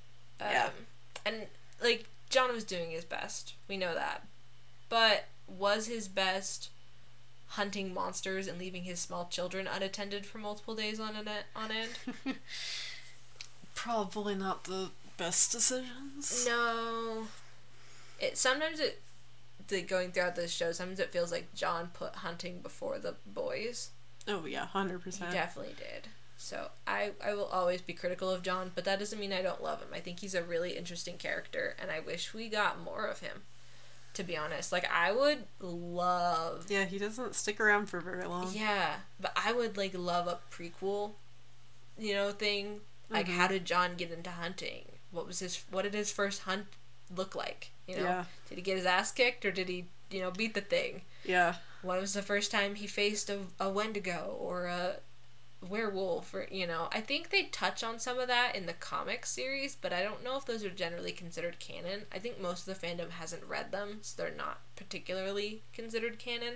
Um, Yeah. And, like, John was doing his best. We know that. But was his best hunting monsters and leaving his small children unattended for multiple days on, an, on end? Probably not the best decisions. no. It Sometimes it, the, going throughout this show, sometimes it feels like John put hunting before the boys. Oh yeah, hundred percent. definitely did. So I, I will always be critical of John, but that doesn't mean I don't love him. I think he's a really interesting character, and I wish we got more of him. To be honest, like I would love, Yeah, he doesn't stick around for very long. yeah, but I would like love a prequel, you know, thing. Like, Mhm. how did John get into hunting? What was his? What did his first hunt look like? You know, Yeah. did he get his ass kicked or did he, you know, beat the thing? Yeah. when was the first time he faced a, a wendigo or a werewolf or you know i think they touch on some of that in the comic series but i don't know if those are generally considered canon i think most of the fandom hasn't read them so they're not particularly considered canon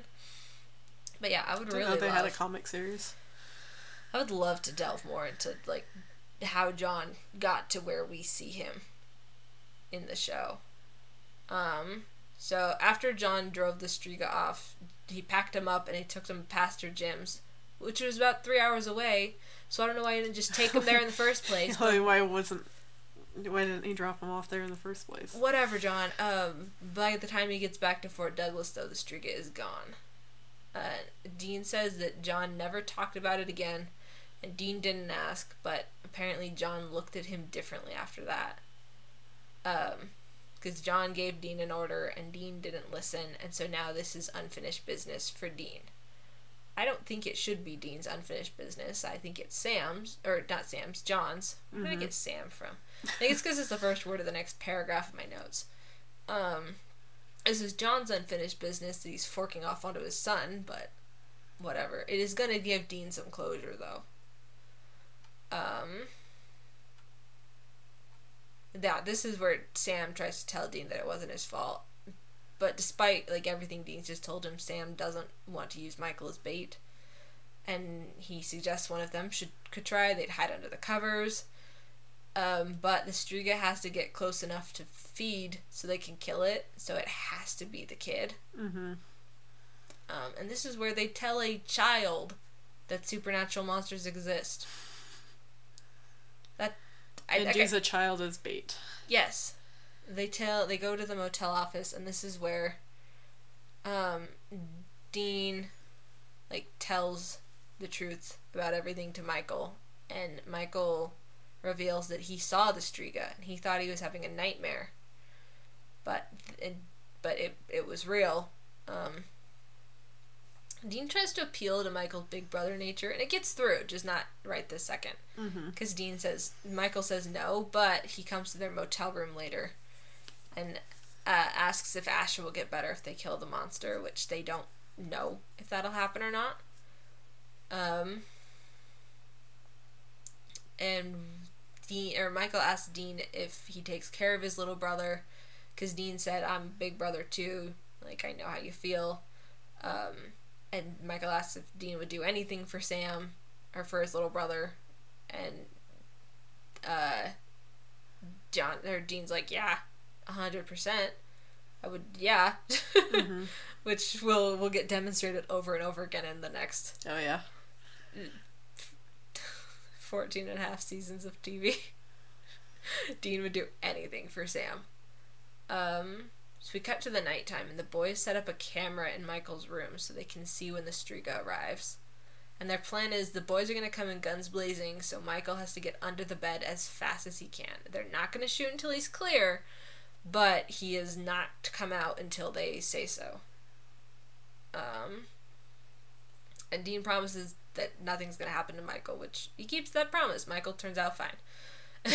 but yeah i would really know they love, had a comic series. i would love to delve more into like how john got to where we see him in the show um so after John drove the Striga off, he packed him up and he took him Pastor Jim's, which was about three hours away. So I don't know why he didn't just take him there in the first place. but why wasn't? Why didn't he drop him off there in the first place? whatever, John. Um, by the time he gets back to Fort Douglas, though, the Striga is gone. Uh, Dean says that John never talked about it again, and Dean didn't ask, but apparently John looked at him differently after that. Um, because John gave Dean an order and Dean didn't listen, and so now this is unfinished business for Dean. I don't think it should be Dean's unfinished business. I think it's Sam's, or not Sam's, John's. Where did I get Sam from? I think it's because it's the first word of the next paragraph of my notes. Um, this is John's unfinished business that he's forking off onto his son, but whatever. It is gonna give Dean some closure, though. Um, yeah, this is where Sam tries to tell Dean that it wasn't his fault. But despite like everything Dean's just told him, Sam doesn't want to use Michael as bait. And he suggests one of them should could try. They'd hide under the covers. Um, but the Striga has to get close enough to feed so they can kill it. So it has to be the kid. Mm-hmm. Um, and this is where they tell a child that supernatural monsters exist. I, And okay. use a child as bait. Yes. They tell they go to the motel office and this is where um Dean like tells the truth about everything to Michael and Michael reveals that he saw the Striga and he thought he was having a nightmare. But it, but it it was real. Um Dean tries to appeal to Michael's big brother nature, and it gets through, just not right this second. Mm-hmm. Because Dean says, Michael says no, but he comes to their motel room later and uh, asks if Asher will get better if they kill the monster, which they don't know if that'll happen or not. Um, and Dean or Michael asks Dean if he takes care of his little brother, because Dean said, "I'm big brother too. Like I know how you feel." Um, and Michael asks if Dean would do anything for Sam or for his little brother, and uh, John or Dean's like, "Yeah, a hundred percent. I would, yeah." Mm-hmm. Which will will get demonstrated over and over again in the next Oh yeah. 14 and a half seasons of TV. Dean would do anything for Sam. Um, so we cut to the nighttime, and the boys set up a camera in Michael's room so they can see when the Striga arrives. And their plan is the boys are going to come in guns blazing, so Michael has to get under the bed as fast as he can. They're not going to shoot until he's clear, but he is not to come out until they say so. Um, and Dean promises that nothing's going to happen to Michael, which he keeps that promise. Michael turns out fine.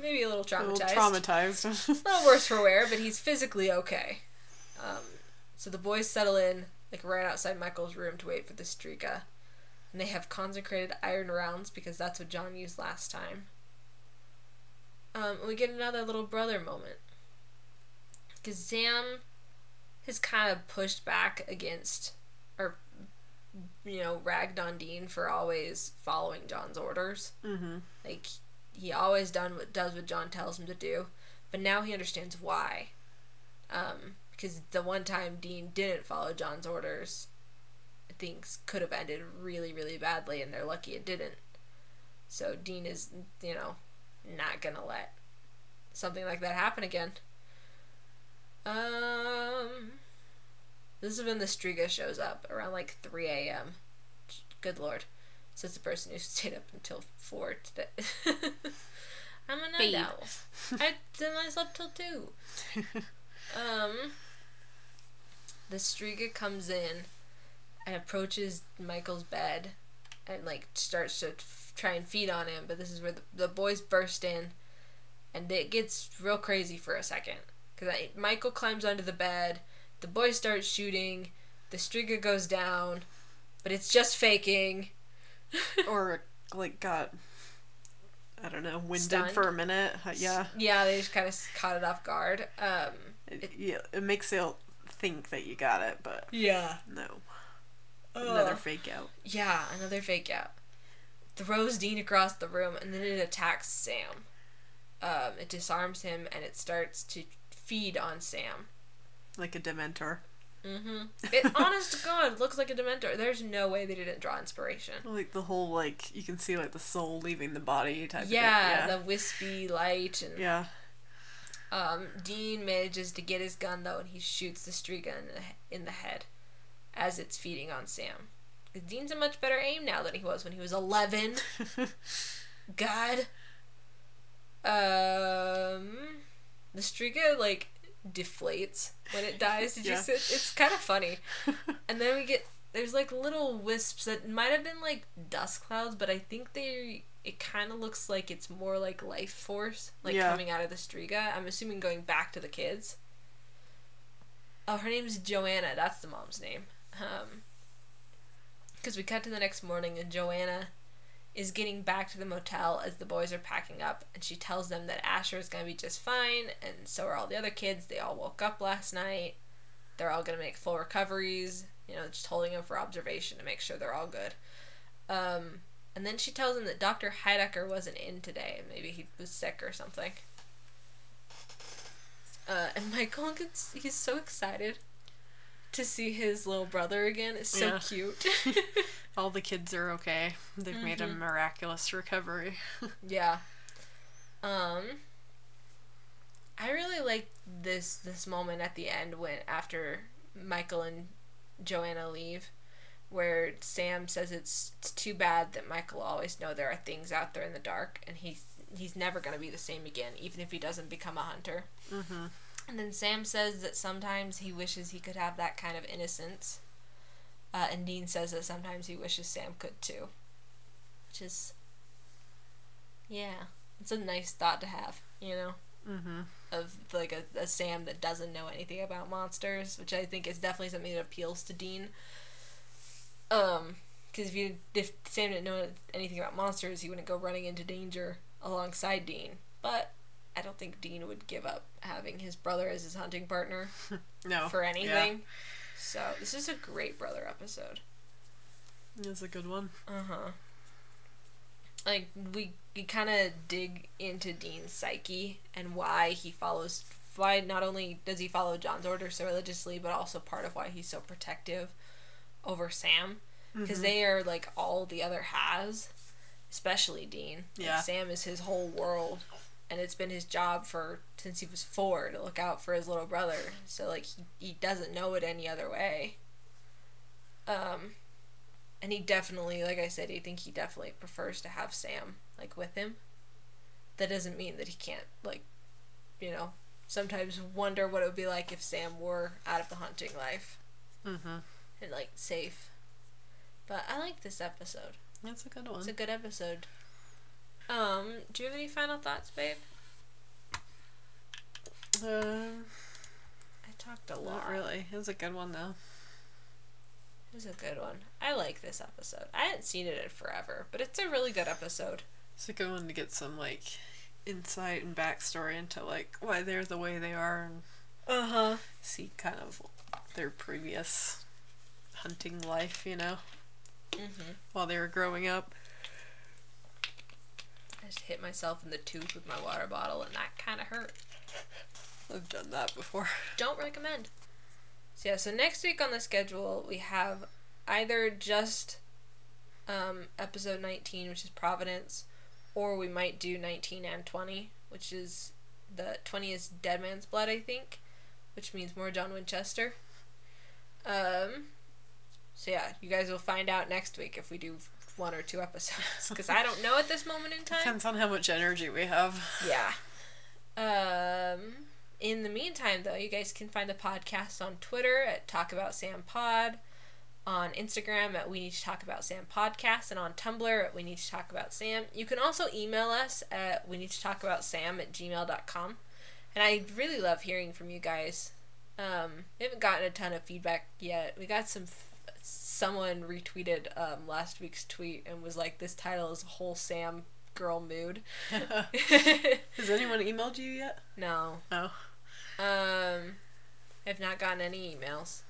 Maybe a little traumatized. A little traumatized. little worse for wear, but he's physically okay. Um, so the boys settle in, like right outside Michael's room to wait for the Striga. And they have consecrated iron rounds because that's what John used last time. Um, we get another little brother moment. Because Sam has kind of pushed back against, or, you know, ragged on Dean for always following John's orders. mm-hmm. Like he always done what does what John tells him to do, but now he understands why. Um, because the one time Dean didn't follow John's orders, things could have ended really, really badly, and they're lucky it didn't. So Dean is, you know, not gonna let something like that happen again. Um, this is when the Striga shows up around like 3 a.m. Good lord. Says the person who stayed up until 4 today. I'm a night owl. I then I slept till 2. Um, the Striga comes in and approaches Michael's bed and like starts to f- try and feed on him, but this is where the, the boys burst in and it gets real crazy for a second because Michael climbs under the bed, the boys start shooting, the Striga goes down, but it's just faking. Or like got I don't know winded Stunned? for a minute. Yeah, Yeah, they just kind of caught it off guard. Um, it, yeah, it makes you think that you got it, but yeah. no, another fake out. Yeah, another fake out. Throws Dean across the room and then it attacks Sam. Um, it disarms him and it starts to feed on Sam. like a Dementor. Mm-hmm. It, honest to God, looks like a Dementor. There's no way they didn't draw inspiration. Like the whole like you can see like the soul leaving the body type. Yeah, of thing. the wispy light and yeah, Um, Dean manages to get his gun though, and he shoots the Striga in the, in the head as it's feeding on Sam. Dean's a much better aim now than he was when he was 11. God. Um, the Striga like deflates when it dies. Did Yeah. you see? It's kind of funny. And then we get there's like little wisps that might have been like dust clouds, but I think they it kind of looks like it's more like life force like Yeah. coming out of the Striga. I'm assuming going back to the kids. Oh, her name's Joanna. That's the mom's name. Um, because we cut to the next morning and Joanna is getting back to the motel as the boys are packing up, and she tells them that Asher is going to be just fine, and so are all the other kids. They all woke up last night. They're all going to make full recoveries, you know, just holding them for observation to make sure they're all good. Um, and then she tells them that Dr. Heidecker wasn't in today. Maybe he was sick or something. Uh, and Michael gets, he's so excited to see his little brother again. It's so Yeah. cute. All the kids are okay. They've made a miraculous recovery. Yeah. Um I really like this this moment at the end when after Michael and Joanna leave where Sam says it's, it's too bad that Michael always know there are things out there in the dark and he's he's never going to be the same again even if he doesn't become a hunter. Mm-hmm. And then Sam says that sometimes he wishes he could have that kind of innocence. Uh, and Dean says that sometimes he wishes Sam could too. Which is. Yeah. It's a nice thought to have, you know? Mm-hmm. Of like a, a Sam that doesn't know anything about monsters, which I think is definitely something that appeals to Dean. Um, because if you if Sam didn't know anything about monsters, he wouldn't go running into danger alongside Dean. But I don't think Dean would give up having his brother as his hunting partner No. for Oh, yeah. anything. So this is a great brother episode. It's a good one. Uh huh. Like we we kind of dig into Dean's psyche and why he follows. Why not only does he follow John's orders so religiously, but also part of why he's so protective over Sam, because they are like all the other has, especially Dean. Like, Yeah. Sam is his whole world, and it's been his job for since he was four to look out for his little brother. So like he he doesn't know it any other way. Um, and he definitely, like I said, I think he definitely prefers to have Sam like with him. That doesn't mean that he can't like, you know, sometimes wonder what it would be like if Sam were out of the hunting life Mm-hmm. and like safe. But I like this episode. That's a good one. It's a good episode. Um, do you have any final thoughts, babe? Um, I talked a lot. not really. It was a good one though. It was a good one. I like this episode. I hadn't seen it in forever, but it's a really good episode. It's a good one to get some like insight and backstory into like why they're the way they are and Uh huh. see kind of their previous hunting life, you know, Mhm. while they were growing up. Just hit myself in the tooth with my water bottle, and that kind of hurt. I've done that before. Don't recommend. So yeah, so next week on the schedule we have either just um, episode 19, which is Providence, or we might do 19 and 20, which is the 20 is Dead Man's Blood, I think, which means more John Winchester. Um, so yeah, you guys will find out next week if we do one or two episodes, because I don't know at this moment in time. Depends on how much energy we have. Yeah. Um, in the meantime, though, you guys can find the podcast on Twitter at Talk About Sam Pod, on Instagram at We Need to Talk About Sam Podcast, and on Tumblr at We Need to Talk About Sam. You can also email us at We Need to Talk About Sam at gmail.com. And I really love hearing from you guys. Um, we haven't gotten a ton of feedback yet. We got some. F- someone retweeted um, last week's tweet and was like, "This title is whole Sam girl mood." Has anyone emailed you yet? no. No. Um, I've not gotten any emails.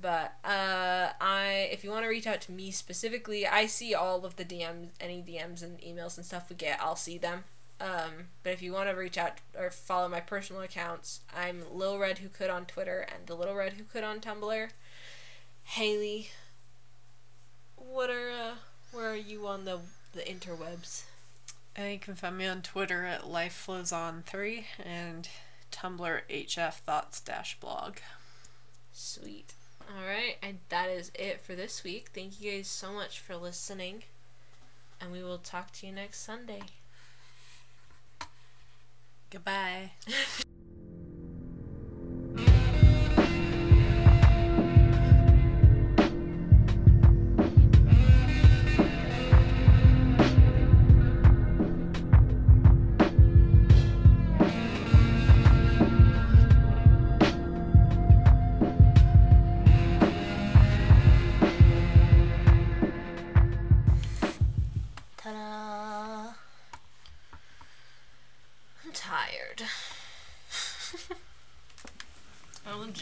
But uh, I, if you want to reach out to me specifically, I see all of the DMs, any DMs and emails and stuff we get. I'll see them. Um, but if you want to reach out or follow my personal accounts, I'm Lil Red Who Could on Twitter and the Little Red Who Could on Tumblr. Haley, what are uh, where are you on the the interwebs? And you can find me on Twitter at lifeflowson3 and Tumblr hf thoughts dash blog. Sweet. All right, and that is it for this week. Thank you guys so much for listening, and we will talk to you next Sunday. Goodbye.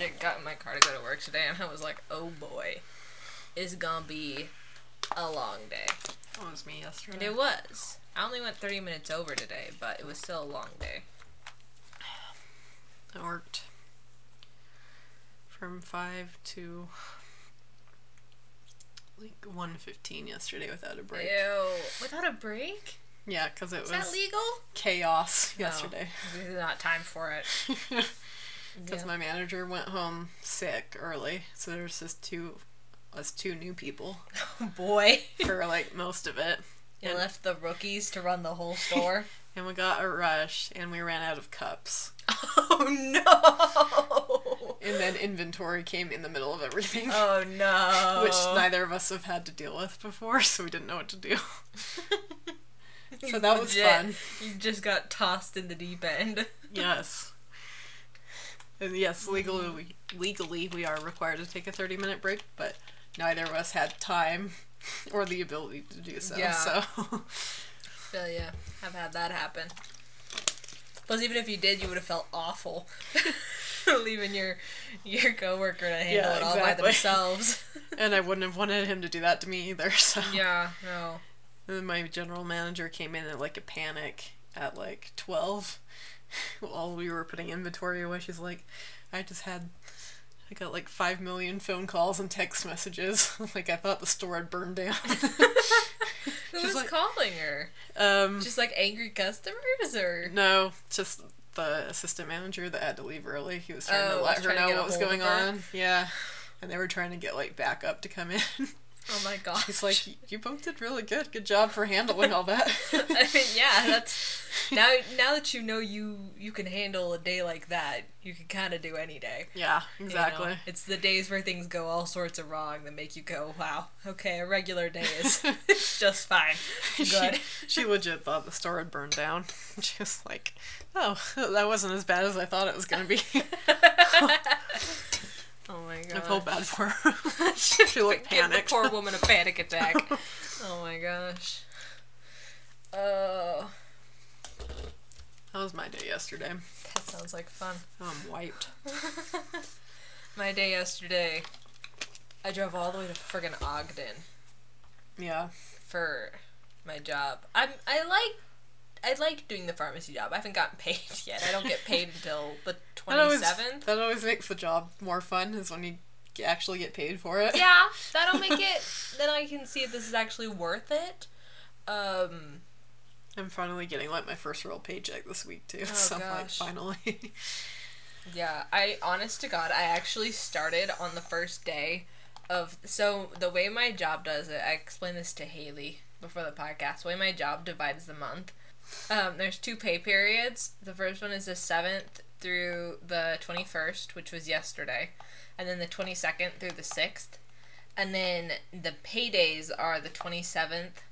legit got in my car to go to work today, and I was like, "Oh boy, it's gonna be a long day." That was me And yesterday. it was. I only went 30 minutes over today, but it was still a long day. I worked from five to like one fifteen yesterday without a break. Ew. Without a break? Yeah, because it Is was that legal? chaos No. yesterday. There's not time for it. Because Yeah. my manager went home sick early, so there's just two, us two new people Oh boy. for like most of it. You And- left the rookies to run the whole store. And we got a rush, and we ran out of cups. oh no. And then inventory came in the middle of everything, Oh no. which neither of us have had to deal with before, so we didn't know what to do. So that was Legit, fun. You just got tossed in the deep end. Yes. And yes, legally, we, legally we are required to take a 30 minute break, but neither of us had time or the ability to do so. Yeah. So, Feel yeah, I've had that happen. Plus, even if you did, you would have felt awful leaving your your coworker to handle Yeah, it all by themselves. and I wouldn't have wanted him to do that to me either. So, yeah, no. And then my general manager came in at like a panic at like 12 while we were putting inventory away. She's like, I just had, I got like 5 million phone calls and text messages. like, I thought the store had burned down. Who was like- calling her? um, Just like angry customers, or no, just the assistant manager that had to leave early. He was trying Oh, to let her know what was going on. Yeah. And they were trying to get like backup to come in. Oh my god. He's like, you both did really good. Good job for handling all that. I mean, yeah, that's now. Now that you know you you can handle a day like that, you can kind of do any day. yeah, you know? exactly. It's the days where things go all sorts of wrong that make you go, "Wow, okay, a regular day is just fine." Good. She, she legit thought the store had burned down. She was like, "Oh, that wasn't as bad as I thought it was gonna be." God. I felt bad for her. she looked Give the poor woman a panic attack. oh my gosh. Oh, That was my day yesterday. that sounds like fun. I'm wiped. My day yesterday, I drove all the way to friggin' Ogden Yeah, for my job. I'm I like I like doing the pharmacy job. I haven't gotten paid yet. I don't get paid until the twenty seventh. that always makes the job more fun. Is when you actually get paid for it. Yeah, that'll make it. Then I can see if this is actually worth it. Um, I'm finally getting like my first real paycheck this week too. Oh, so I'm like, gosh. finally. Yeah, I honest to God, I actually started on the first day of so the way my job does it. I explained this to Haley before the podcast. The way my job divides the month, um, there's two pay periods. The first one is the seventh through the twenty first, which was yesterday, and then the twenty second through the sixth, and then the paydays are the twenty seventh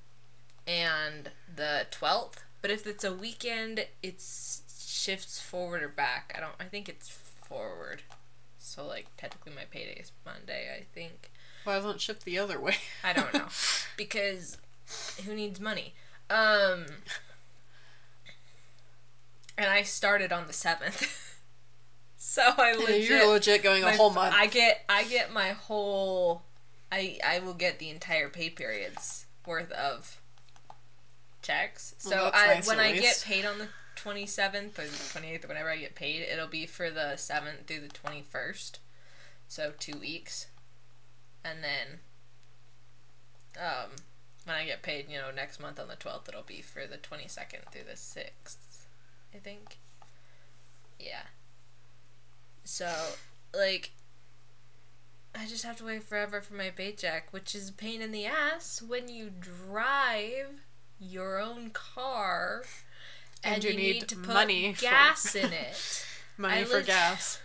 and the twelfth. But if it's a weekend, it shifts forward or back. I don't. I think it's forward. So like technically my payday is Monday. I think. Why doesn't it shift the other way? I don't know because who needs money? Um. And I started on the seventh, so I legit. You're legit going a my- whole month. I get I get my whole I I will get the entire pay periods worth of checks. So Well, I nice, when I get paid on the 27th or the 28th or whenever I get paid, it'll be for the 7th through the 21st. So 2 weeks. And then um when I get paid, you know, next month on the 12th, it'll be for the 22nd through the 6th, I think. Yeah. So, like, I just have to wait forever for my paycheck, which is a pain in the ass when you drive your own car And you need to money for- gas in it. Money I for leg- gas.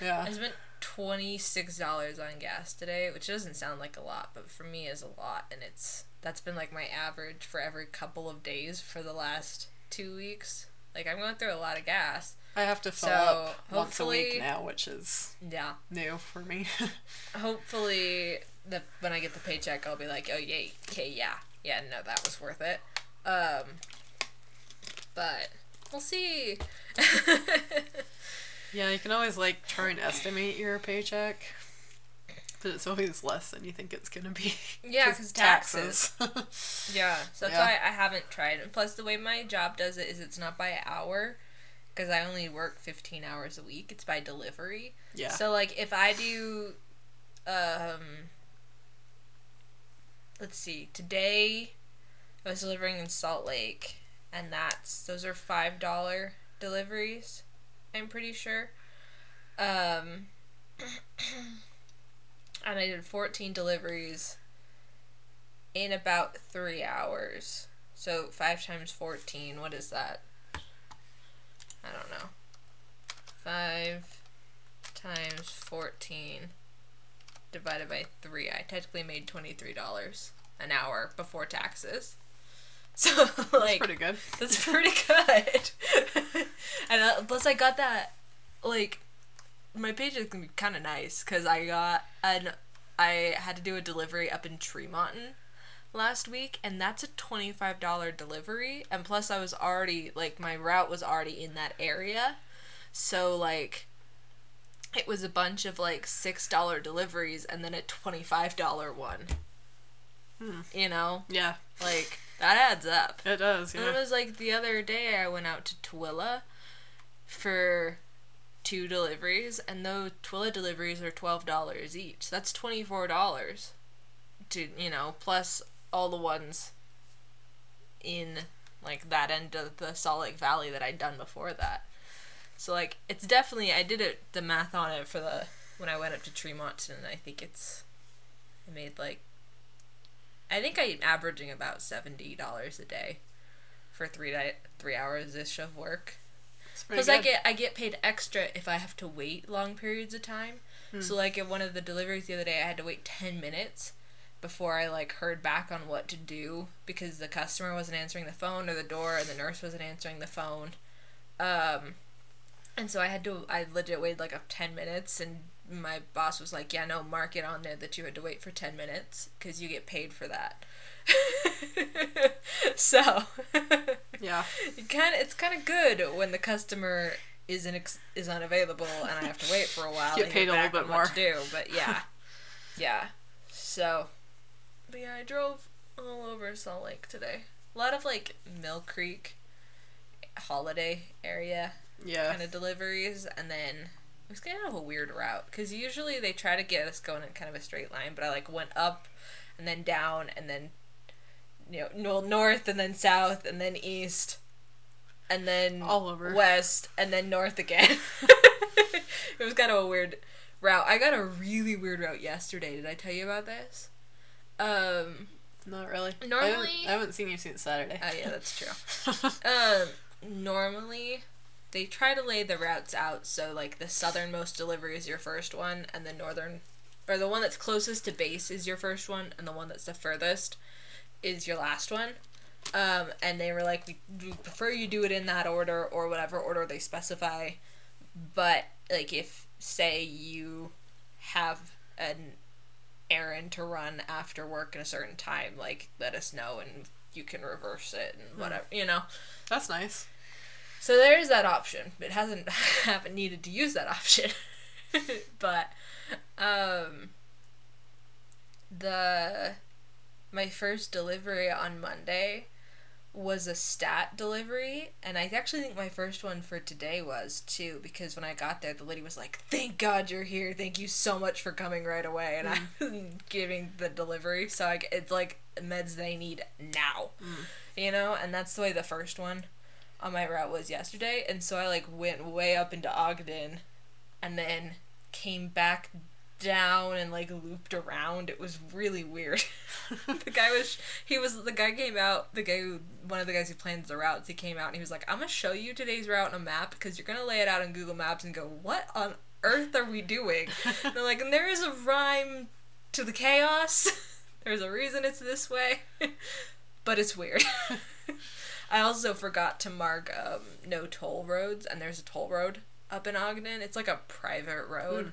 Yeah. I spent twenty six dollars on gas today, which doesn't sound like a lot, but for me is a lot, and it's that's been like my average for every couple of days for the last two weeks. Like I'm going through a lot of gas. I have to fill so up once a week now, which is yeah new for me. hopefully, the when I get the paycheck, I'll be like, oh yay, okay, yeah, yeah, no, that was worth it. Um, but we'll see. yeah, you can always like try and estimate your paycheck but it's always less than you think it's gonna be. Yeah, 'cause taxes. taxes. Yeah, so that's Yeah. why I haven't tried. And plus, the way my job does it is it's not by hour, because I only work fifteen hours a week. It's by delivery. yeah. So like, if I do, um, let's see, today I was delivering in Salt Lake, and that's those are five dollar deliveries. I'm pretty sure. Um, and I did fourteen deliveries in about three hours. So five times fourteen, what is that? I don't know. Five times fourteen divided by three. I technically made twenty three dollars an hour before taxes. So like That's pretty good. that's pretty good. and uh, plus, I got that, like, my page is gonna be kind of nice because I got an, I had to do a delivery up in Tremonton last week, and that's a twenty five dollar delivery, and plus I was already like my route was already in that area, so like. It was a bunch of like six dollar deliveries and then a twenty five dollar one. Hmm. You know, Yeah, like that adds up. it does. And it was like the other day I went out to Tooele for two deliveries, and those Tooele deliveries are twelve dollars each. That's twenty four dollars. To you know, plus all the ones in like that end of the Salt Lake Valley that I'd done before that. So like it's definitely I did it the math on it for the when I went up to Tremont and I think it's I made like I think I'm averaging about seventy dollars a day for three di- three hours ish of work. Because I get I get paid extra if I have to wait long periods of time. So like at one of the deliveries the other day, I had to wait ten minutes before I like heard back on what to do because the customer wasn't answering the phone or the door and the nurse wasn't answering the phone. Um, and so I had to I legit waited like a ten minutes and my boss was like, "Yeah, no, mark it on there that you had to wait for ten minutes because you get paid for that." so yeah. it kind of it's kind of good when the customer isn't ex- is unavailable and I have to wait for a while Get to paid hear a little bit more. to do. But yeah, yeah. So, but yeah, I drove all over Salt Lake today. A lot of like Mill Creek, Holladay area Yeah. kind of deliveries, and then it was kind of a weird route because usually they try to get us going in kind of a straight line, but I like went up and then down and then you know north and then south and then east and then All over. west and then north again. it was kind of a weird route. I got a really weird route yesterday. Did I tell you about this? Um. Not really. I Normally- haven't, I haven't seen you since Saturday. Oh yeah, that's true. um, normally they try to lay the routes out so like the southernmost delivery is your first one and the northern or the one that's closest to base is your first one and the one that's the furthest is your last one um, and they were like we, we prefer you do it in that order or whatever order they specify but like if say you have an errand to run after work at a certain time like let us know and you can reverse it and whatever you know That's nice. so there is that option. It hasn't haven't needed to use that option. but um the my first delivery on Monday was a stat delivery and I actually think my first one for today was too because when I got there the lady was like thank god you're here. Thank you so much for coming right away. And I mm. was giving the delivery so I, it's like meds they need now mm. you know? And that's the way the first one on my route was yesterday. And so I like went way up into Ogden and then came back down and like looped around. It was really weird. The guy was he was the guy came out the guy who one of the guys who plans the routes he came out and he was like i'm gonna show you today's route on a map because you're gonna lay it out on google maps and go what on earth are we doing and they're like and there is a rhyme to the chaos. There's a reason it's this way. But it's weird. I also forgot to mark um, no toll roads and there's a toll road up in ogden. It's like a private road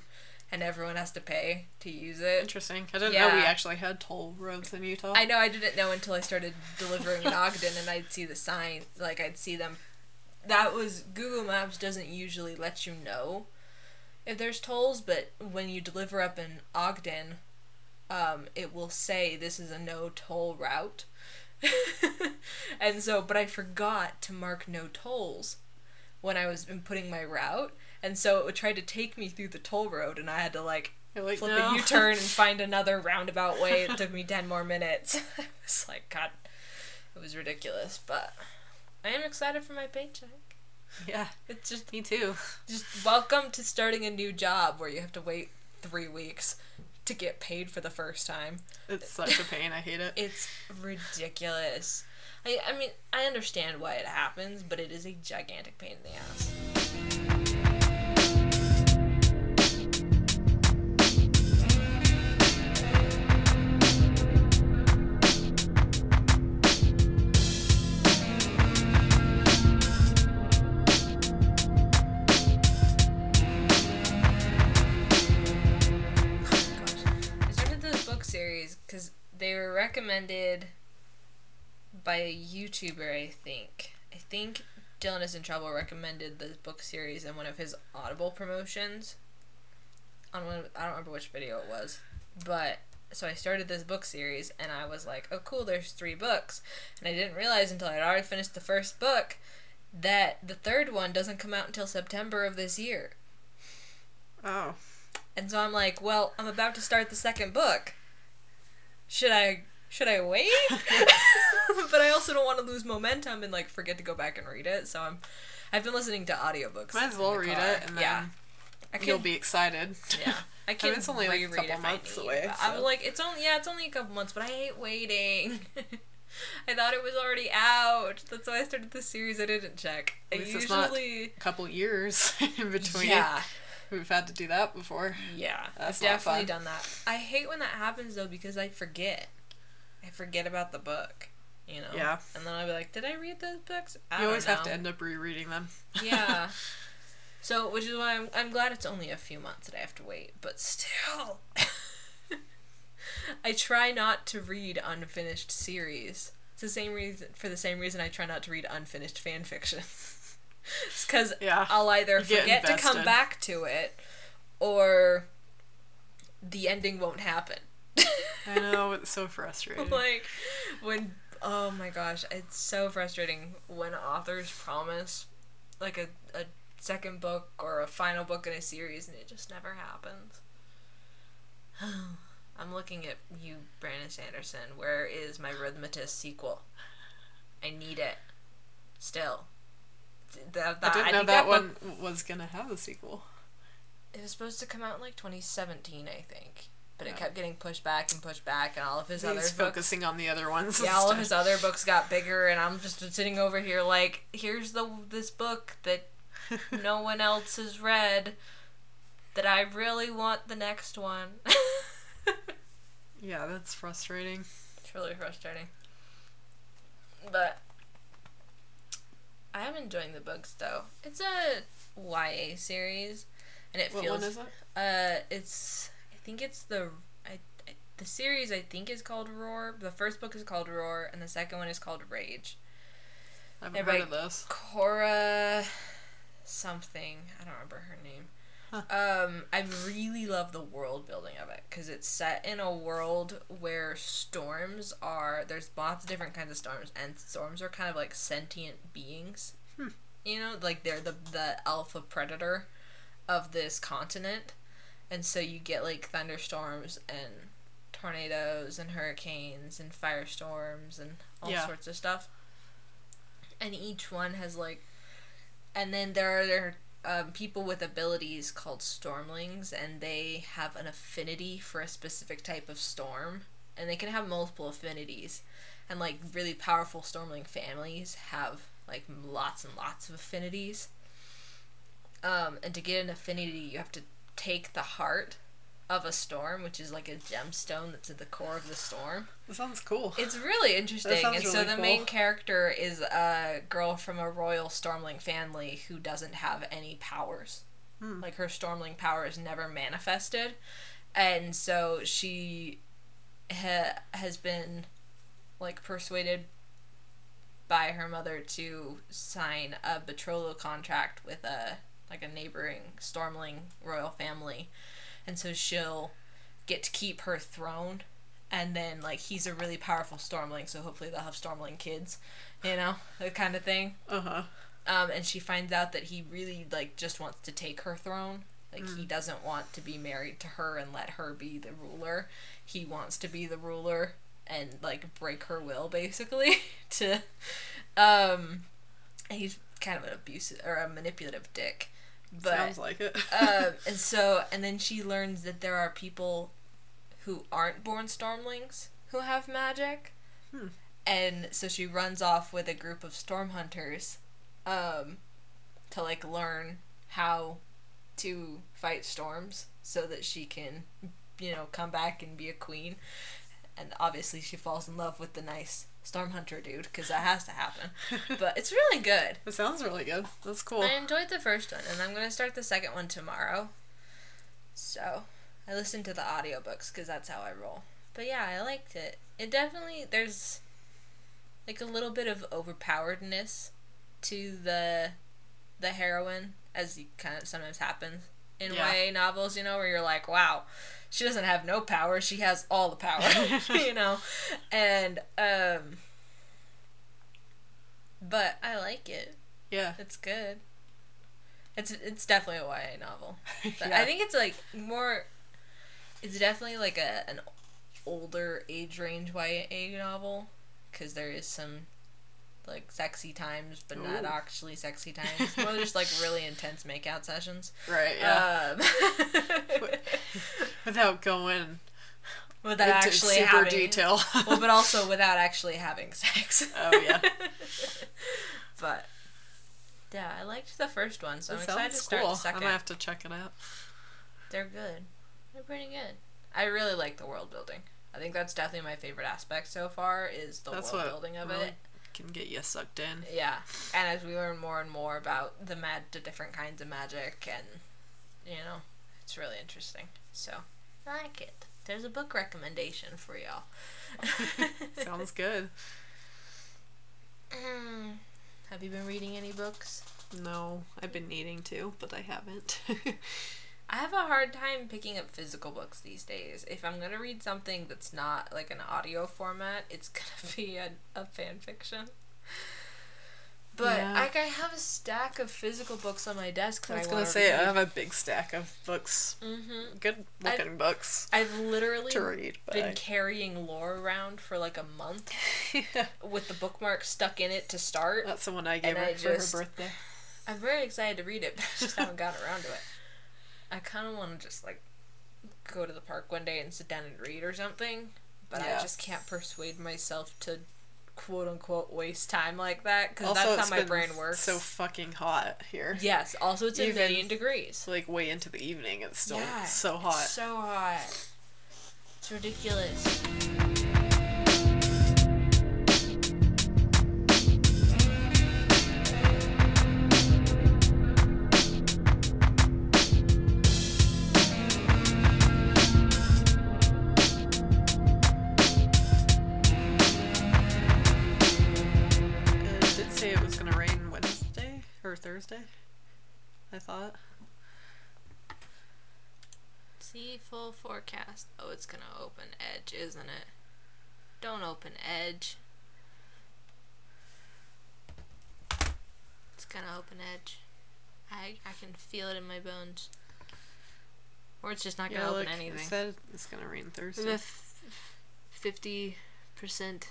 and everyone has to pay to use it Interesting. I didn't know we actually had toll roads in Utah. I know I didn't know until I started delivering in Ogden and I'd see the sign, like I'd see them that was Google Maps doesn't usually let you know if there's tolls, but when you deliver up in Ogden, um, it will say this is a no toll route. and so, but I forgot to mark no tolls when I was putting my route, and so it would try to take me through the toll road, and I had to like like, flip no. a U-turn and find another roundabout way. It took me ten more minutes. I was like, God, it was ridiculous, but I am excited for my paycheck. yeah, It's just me too. just welcome to starting a new job where you have to wait three weeks to get paid for the first time. It's such a pain. I hate it. It's ridiculous. I, I mean, I understand why it happens, but it is a gigantic pain in the ass. They were recommended by a YouTuber, I think. I think Dylan is in Trouble recommended this book series in one of his Audible promotions. On one, I don't remember which video it was, but so I started this book series and I was like, oh cool, there's three books, and I didn't realize until I'd already finished the first book that the third one doesn't come out until September of this year. Oh, And so I'm like, well, I'm about to start the second book. Should I should I wait? but I also don't want to lose momentum and like forget to go back and read it. So I'm I've been listening to audiobooks. might as well read car. it, and then yeah, I can, you'll be excited. yeah. I can. it's only, like, a couple I months need, away, but I was like, it's only yeah, it's only a couple months, but I hate waiting. I thought it was already out. That's why I started the series. I didn't check. I At not- usually. a couple years in between. Yeah, We've had to do that before. Yeah, That's I've definitely done that. I hate when that happens though because I forget. I forget about the book, you know. Yeah. And then I'll be like, "Did I read those books?" I you always have to end up rereading them. Yeah. so, which is why I'm I'm glad it's only a few months that I have to wait, but still. I try not to read unfinished series. It's the same reason for the same reason I try not to read unfinished fan fiction. It's because Yeah. I'll either forget to come back to it, or the ending won't happen. I know it's so frustrating. like when oh my gosh, it's so frustrating when authors promise like a, a second book or a final book in a series and it just never happens. I'm looking at you, Brandon Sanderson. Where is my Rithmatist sequel? I need it. Still. That, I didn't know that, book- one was gonna have a sequel. It was supposed to come out in like 2017, I think. But it kept getting pushed back and pushed back, and all of his He's other books focusing on the other ones. yeah, all of his other books got bigger, and I'm just sitting over here like, here's the this book that no one else has read. That I really want the next one. Yeah, that's frustrating. it's really frustrating. But I am enjoying the books though. It's a YA series, and it What feels. one is it? Uh, it's I think it's the I, I the series I think is called Roar. The first book is called Roar, and the second one is called Rage. I haven't Everybody- heard of this. Cora something. I don't remember her name. Um, I really love the world building of it because it's set in a world where storms are. There's lots of different kinds of storms, and storms are kind of like sentient beings. You know, like they're the the alpha predator of this continent, and so you get like thunderstorms and tornadoes and hurricanes and firestorms and all Yeah. sorts of stuff. And each one has like, and then there are there are, um, people with abilities called stormlings, and they have an affinity for a specific type of storm, and they can have multiple affinities, and like really powerful stormling families have like lots and lots of affinities. Um, and to get an affinity, you have to take the heart of a storm, which is like a gemstone that's at the core of the storm. That sounds cool. It's really interesting. And so really the main character is a girl from a royal stormling family who doesn't have any powers. Hmm. Like her stormling power is never manifested. And so she ha- has been like persuaded by her mother to sign a betrothal contract with a like a neighboring Stormling royal family, and so she'll get to keep her throne. And then like he's a really powerful Stormling, so hopefully they'll have Stormling kids, you know, that kind of thing. Uh huh. Um, and she finds out that he really like just wants to take her throne. Like he doesn't want to be married to her and let her be the ruler. He wants to be the ruler and like break her will basically to um and he's kind of an abusive or a manipulative dick. But Sounds like it. um, and so and then she learns that there are people who aren't born stormlings who have magic Hmm. and so she runs off with a group of storm hunters um, to like learn how to fight storms so that she can you know come back and be a queen and obviously she falls in love with the nice storm hunter dude because that has to happen but it's really good it sounds really good. That's cool. I enjoyed the first one, and I'm gonna start the second one tomorrow. So, I listened to the audiobooks because that's how I roll. But yeah, I liked it. It definitely there's like a little bit of overpoweredness to the the heroine, as you kind of sometimes happens in Yeah. YA novels. You know, where you're like, wow, she doesn't have no power; she has all the power. you know, and um. But I like it. Yeah. It's good. It's it's definitely a YA novel. Yeah. I think it's like more. It's definitely like a an older age range YA novel because there is some like sexy times, but not actually sexy times. More just like really intense makeout sessions. Right. Yeah. Um, Without going without into actually super having detail. well, but also without actually having sex. Oh, yeah. but yeah, I liked the first one, so I'm That excited to start cool. the second. I'm gonna have to check it out. They're good. They're pretty good. I really like the world building. I think that's definitely my favorite aspect so far is the That's world what building of really it. Can get you sucked in. Yeah, and as we learn more and more about the mag, the different kinds of magic, and you know, it's really interesting. So I like it. There's a book recommendation for y'all. Sounds good. Mm. Have you been reading any books? No, I've been needing to, but I haven't. I have a hard time picking up physical books these days. If I'm gonna read something that's not like an audio format, it's gonna be a, a fan fiction. But Yeah. like I have a stack of physical books on my desk I was I gonna say I have a big stack of books, Mm-hmm. good looking books I've literally to read. Been I- carrying lore around for like a month with the bookmark stuck in it to start. that's the one I gave her I for just- her birthday. I'm very excited to read it, but I just haven't gotten around to it. I kind of want to just like go to the park one day and sit down and read or something, but Yeah. I just can't persuade myself to quote unquote waste time like that because that's how my brain works. So fucking hot here. yes, also it's a Even- million degrees. Like way into the evening. It's still Yeah, so it's hot. so hot. It's ridiculous. Wednesday or Thursday. I thought. See full forecast. Oh, it's gonna open Edge, isn't it? Don't open Edge. It's gonna open Edge. I I can feel it in my bones. Or it's just not gonna yeah, open look, it anything. said it's gonna rain Thursday. Fifty percent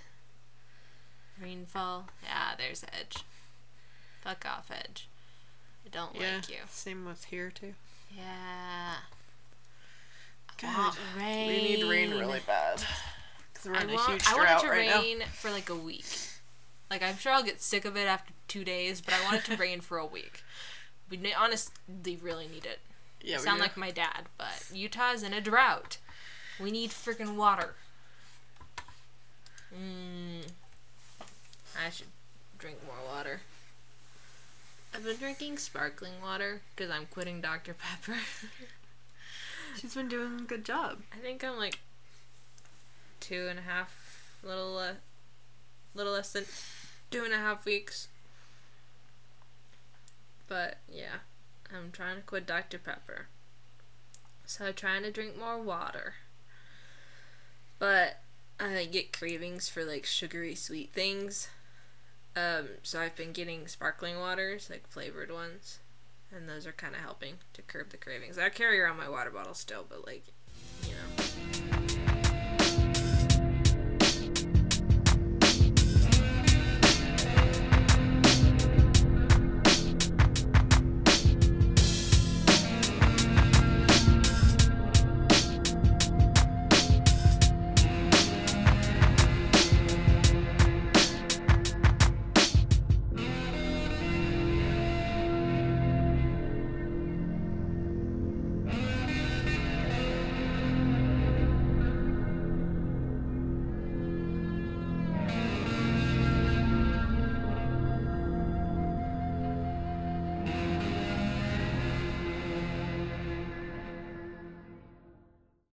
rainfall. Yeah, there's Edge. Fuck off, Edge. I don't yeah, like you. same with here too. Yeah. God, rain. We need rain really bad. Because we're I in a want, huge I want it to right now. rain for like a week. Like I'm sure I'll get sick of it after two days, but I want it to rain for a week. We ne- honestly really need it. Yeah, I sound like my dad, but Utah's in a drought. We need freaking water. Mm. I should drink more water. I've been drinking sparkling water because I'm quitting Dr. Pepper. She's been doing a good job. I think I'm like two and a half, little, uh, little less than two and a half weeks. But yeah, I'm trying to quit Dr. Pepper. So I'm trying to drink more water. But I get cravings for like sugary sweet things. Um, so I've been getting sparkling waters, like flavored ones. And those are kind of helping to curb the cravings. I carry around my water bottle still, but like, you know.